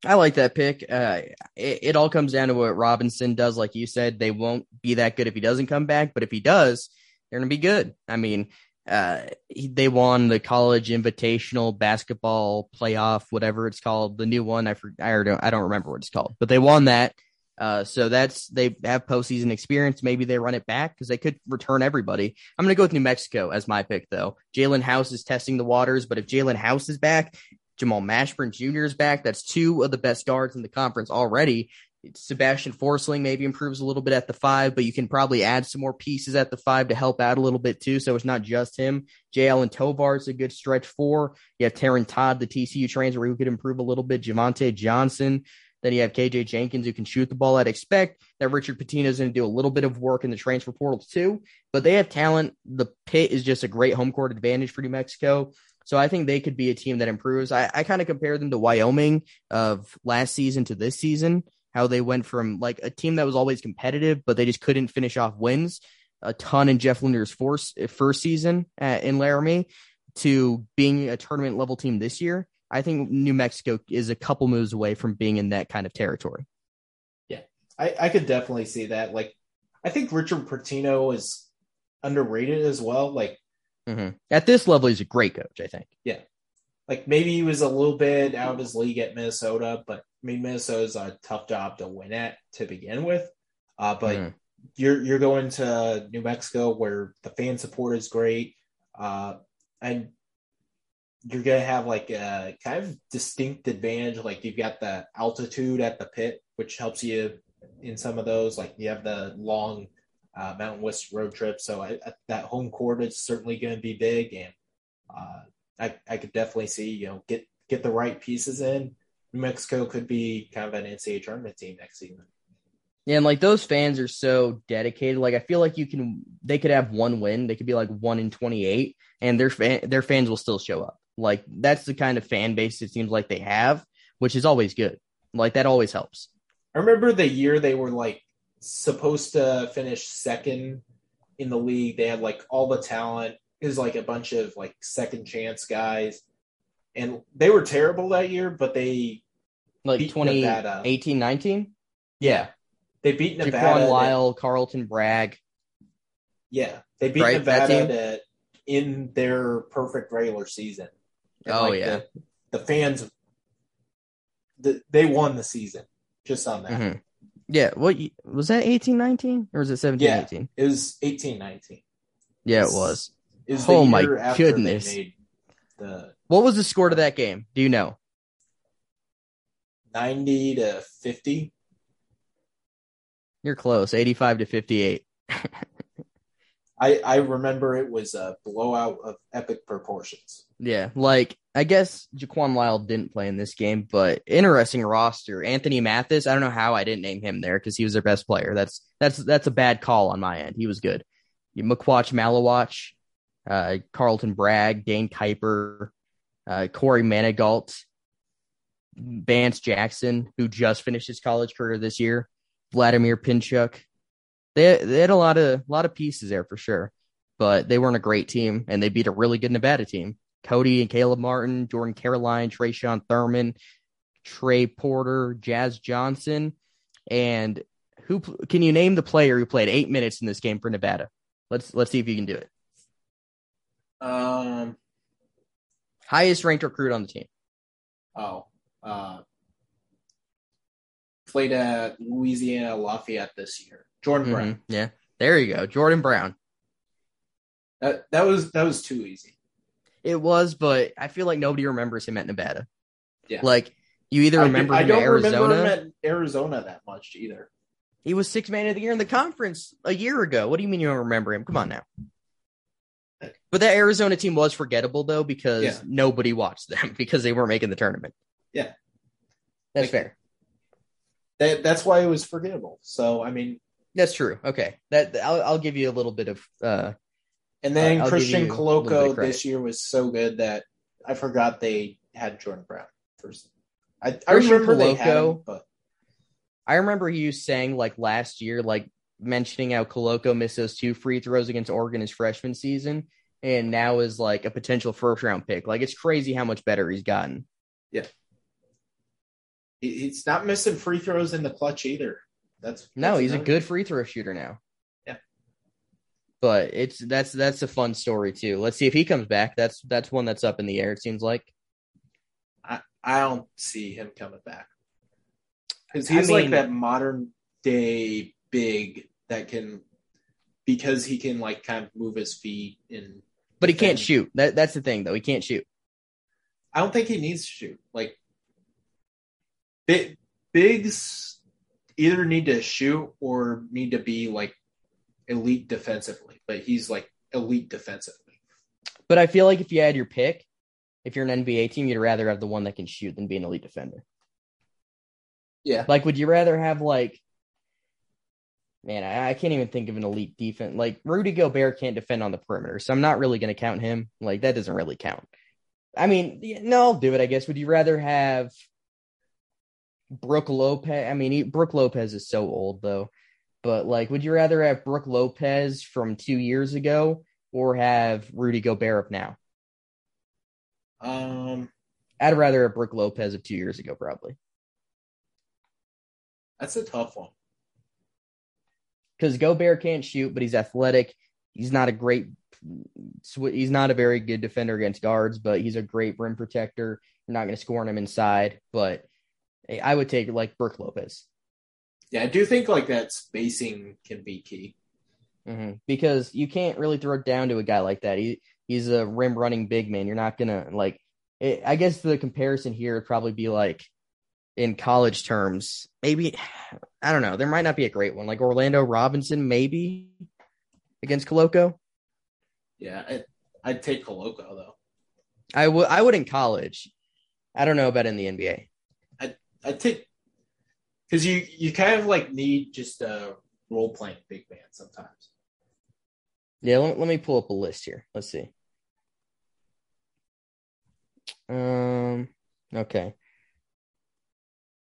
I like that pick. Uh, it, it, all comes down to what Robinson does. Like you said, they won't be that good if he doesn't come back, but if he does, they're going to be good. I mean, uh, they won the college invitational basketball playoff, whatever it's called, the new one. I for, I don't I don't remember what it's called, but they won that. Uh, so that's they have postseason experience. Maybe they run it back because they could return everybody. I'm going to go with New Mexico as my pick, though. Jaelen House is testing the waters, but if Jaelen House is back, Jamal Mashburn Jr. is back. That's two of the best guards in the conference already. Sebastian Forsling maybe improves a little bit at the five, but you can probably add some more pieces at the five to help out a little bit too. So it's not just him. J. Allen Tovar is a good stretch four. You have Taryn Todd, the TCU transfer, who could improve a little bit. Javonte Johnson. Then you have KJ Jenkins, who can shoot the ball. I'd expect that Richard Pitino is going to do a little bit of work in the transfer portal too, but they have talent. The pit is just a great home court advantage for New Mexico. So I think they could be a team that improves. I, I kind of compare them to Wyoming of last season to this season how they went from like a team that was always competitive, but they just couldn't finish off wins a ton in Jeff Linder's first, first season at, in Laramie to being a tournament level team this year. I think New Mexico is a couple moves away from being in that kind of territory. Yeah, I, I could definitely see that. Like, I think Richard Pitino is underrated as well. Like, mm-hmm. at this level, he's a great coach. I think. Yeah, like maybe he was a little bit out of his league at Minnesota, but I mean, Minnesota's a tough job to win at to begin with. Uh, but mm. you're you're going to New Mexico where the fan support is great, uh, and you're gonna have like a kind of distinct advantage. Like you've got the altitude at the pit, which helps you in some of those. Like you have the long uh, Mountain West road trip, so I, I, that home court is certainly going to be big, and uh, I I could definitely see you know get get the right pieces in Mexico could be kind of an NCAA tournament team next season. Yeah, and like those fans are so dedicated. Like I feel like you can, they could have one win. They could be like one in twenty eight, and their fan, their fans will still show up. Like that's the kind of fan base it seems like they have, which is always good. Like that always helps. I remember the year they were like supposed to finish second in the league. They had like all the talent. It was like a bunch of like second chance guys. And they were terrible that year, but they Like Beat 2018, 19. yeah. They beat Nevada. Jaquan Lyle, Carlton Bragg. yeah. They beat Right, that Nevada team? in their perfect regular season. And, Oh, like, yeah. The, the fans the, they won the season just on that. Mhm. Yeah. What was that 18, 19? Or was it 17, Yeah. 18? It was eighteen nineteen. Yeah, it was. It was Oh the my year after they goodness. made the What was the score to that game? Do you know? 90 to 50. You're close. 85 to 58. I, I remember it was a blowout of epic proportions. Yeah, like I guess Jaquan Lyle didn't play in this game, but interesting roster. Anthony Mathis, I don't know how I didn't name him there because he was their best player. That's that's that's a bad call on my end. He was good. Makuach Maluach, uh, Carlton Bragg, Dane Kuiper, uh, Corey Manigault, Vance Jackson, who just finished his college career this year, Vladimir Pinchuk. They they had a lot of lot of pieces there for sure, but they weren't a great team, and they beat a really good Nevada team. Cody and Caleb Martin, Jordan Caroline, Tre'Shawn Thurman, Trey Porter, Jazz Johnson, and who can you name the player who played eight minutes in this game for Nevada? Let's let's see if you can do it. Um, Highest ranked recruit on the team. oh, uh, played at Louisiana Lafayette this year. Jordan Brown. Mhm. Yeah, there you go, Jordan Brown. That that was that was too easy. It was, but I feel like nobody remembers him at Nevada. Yeah. Like you either remember I him don't at Arizona. remember him at Arizona that much either. He was six man of the year in the conference a year ago. What do you mean you don't remember him? Come on now. But that Arizona team was forgettable though because Yeah. nobody watched them because they weren't making the tournament. Yeah. That's Like- fair. That that's why it was forgettable. So I mean, That's true. Okay. That I'll, I'll give you a little bit of uh and then I'll Christian you a little bit of Koloko this year was so good that I forgot they had Jordan Brown first. I, I remember they had him, but I remember you saying like last year, like mentioning how Koloko missed those two free throws against Oregon his freshman season, and now is like a potential first round pick. Like it's crazy how much better he's gotten. Yeah. he's not missing free throws in the clutch either. That's No, that's he's a good free throw shooter now. Yeah. But it's that's that's a fun story too. Let's see if he comes back. That's that's one that's up in the air. It seems like. I, I don't see him coming back because I he's like that modern day big that can because he can like kind of move his feet and But he can't shoot. That that's the thing though. He can't shoot. I don't think he needs to shoot. Like big bigs either need to shoot or need to be like elite defensively, but he's like elite defensively. But I feel like if you had your pick, if you're an NBA team, you'd rather have the one that can shoot than be an elite defender. Yeah. Like, would you rather have like, man, I, I can't even think of an elite defense. Like Rudy Gobert can't defend on the perimeter, so I'm not really going to count him. Like that doesn't really count. I mean, yeah, no, I'll do it. I guess. Would you rather have Brooke Lopez? I mean, he, Brooke Lopez is so old though. But like, would you rather have Brooke Lopez from two years ago or have Rudy Gobert of now? Um I'd rather have Brooke Lopez of two years ago, probably. that's a tough one. Because Gobert can't shoot, but he's athletic. He's not a great, he's not a very good defender against guards, but he's a great rim protector. You're not going to score on him inside, but I would take like Brooke Lopez Yeah, I do think like that spacing can be key. hmm because you can't really throw it down to a guy like that. He he's a rim running big man. You're not gonna like. It, I guess the comparison here would probably be like in college terms, maybe I don't know. There might not be a great one like Orlando Robinson, maybe against Koloko. Yeah, I, I'd take Koloko though. I would. I would in college. I don't know about in the NBA. I'd take because you you kind of like need just a role playing big man sometimes. Yeah, let, let me pull up a list here. Let's see. Um. Okay.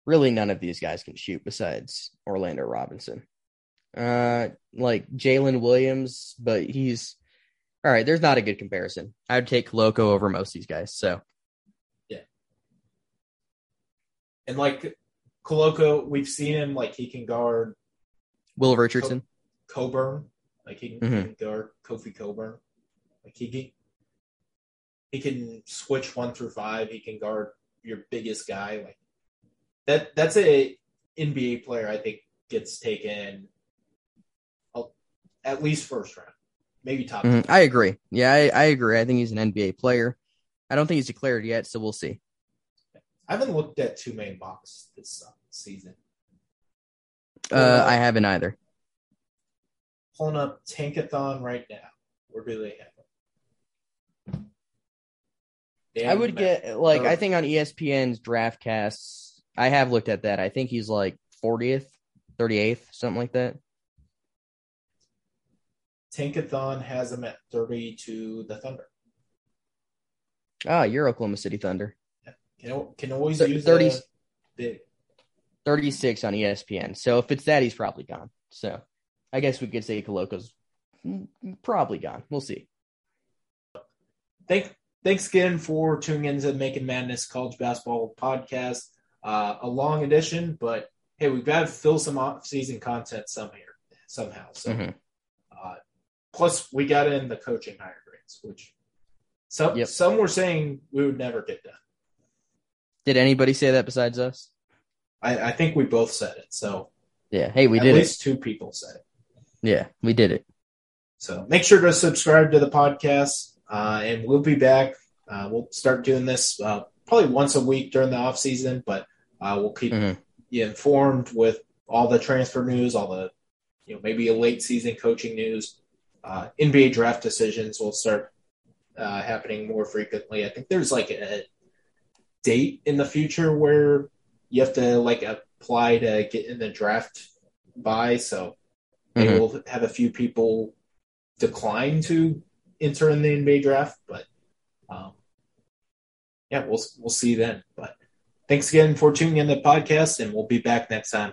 Really, none of these guys can shoot besides Orlando Robinson. Uh, like Jalen Williams, but he's all right. There's not a good comparison. I would take Loco over most of these guys. So yeah. And like Koloko, we've seen him like he can guard Will Richardson. Cockburn, like he can, he Mhm. can guard Kofi Cockburn, like he can he can switch one through five. He can guard your biggest guy. Like that. That's a NBA player. I think gets taken at least first round, maybe top. Mhm. I agree. Yeah, I, I agree. I think he's an NBA player. I don't think he's declared yet, so we'll see. I haven't looked at two main box this uh, season. Uh, I haven't either. Pulling up Tankathon right now. Where do they have it? I would Damn, get like I think on ESPN's draft casts, I have looked at that. I think he's like 40th, 38th, something like that. Tankathon has him at 30 to the Thunder. Ah, you're Oklahoma City Thunder. Can, can always Thir- use 30 30 big. 36 on ESPN. So if it's that, he's probably gone. So I guess we could say Koloko's mm, probably gone. We'll see. Thank, thanks again for tuning into the Making Madness College Basketball Podcast. Uh, a long edition, but hey, we've got to fill some off-season content some here, somehow. So, Mhm. uh, plus we got in the coaching hire grades, which some Yep. some were saying we would never get done. Did anybody say that besides us? I, I think we both said it. So Yeah. Hey, we at did it. least two people said it. Yeah, we did it. So make sure to subscribe to the podcast, uh, and we'll be back. Uh, we'll start doing this uh, probably once a week during the off season, but uh, we'll keep Mhm. you informed with all the transfer news, all the you know maybe a late season coaching news. Uh, NBA draft decisions will start uh, happening more frequently. I think there's like a date in the future where you have to like apply to get in the draft by. So maybe Mhm. we'll have a few people decline to enter in the NBA draft, but um, yeah, we'll we'll see then. But thanks again for tuning in the podcast, and we'll be back next time.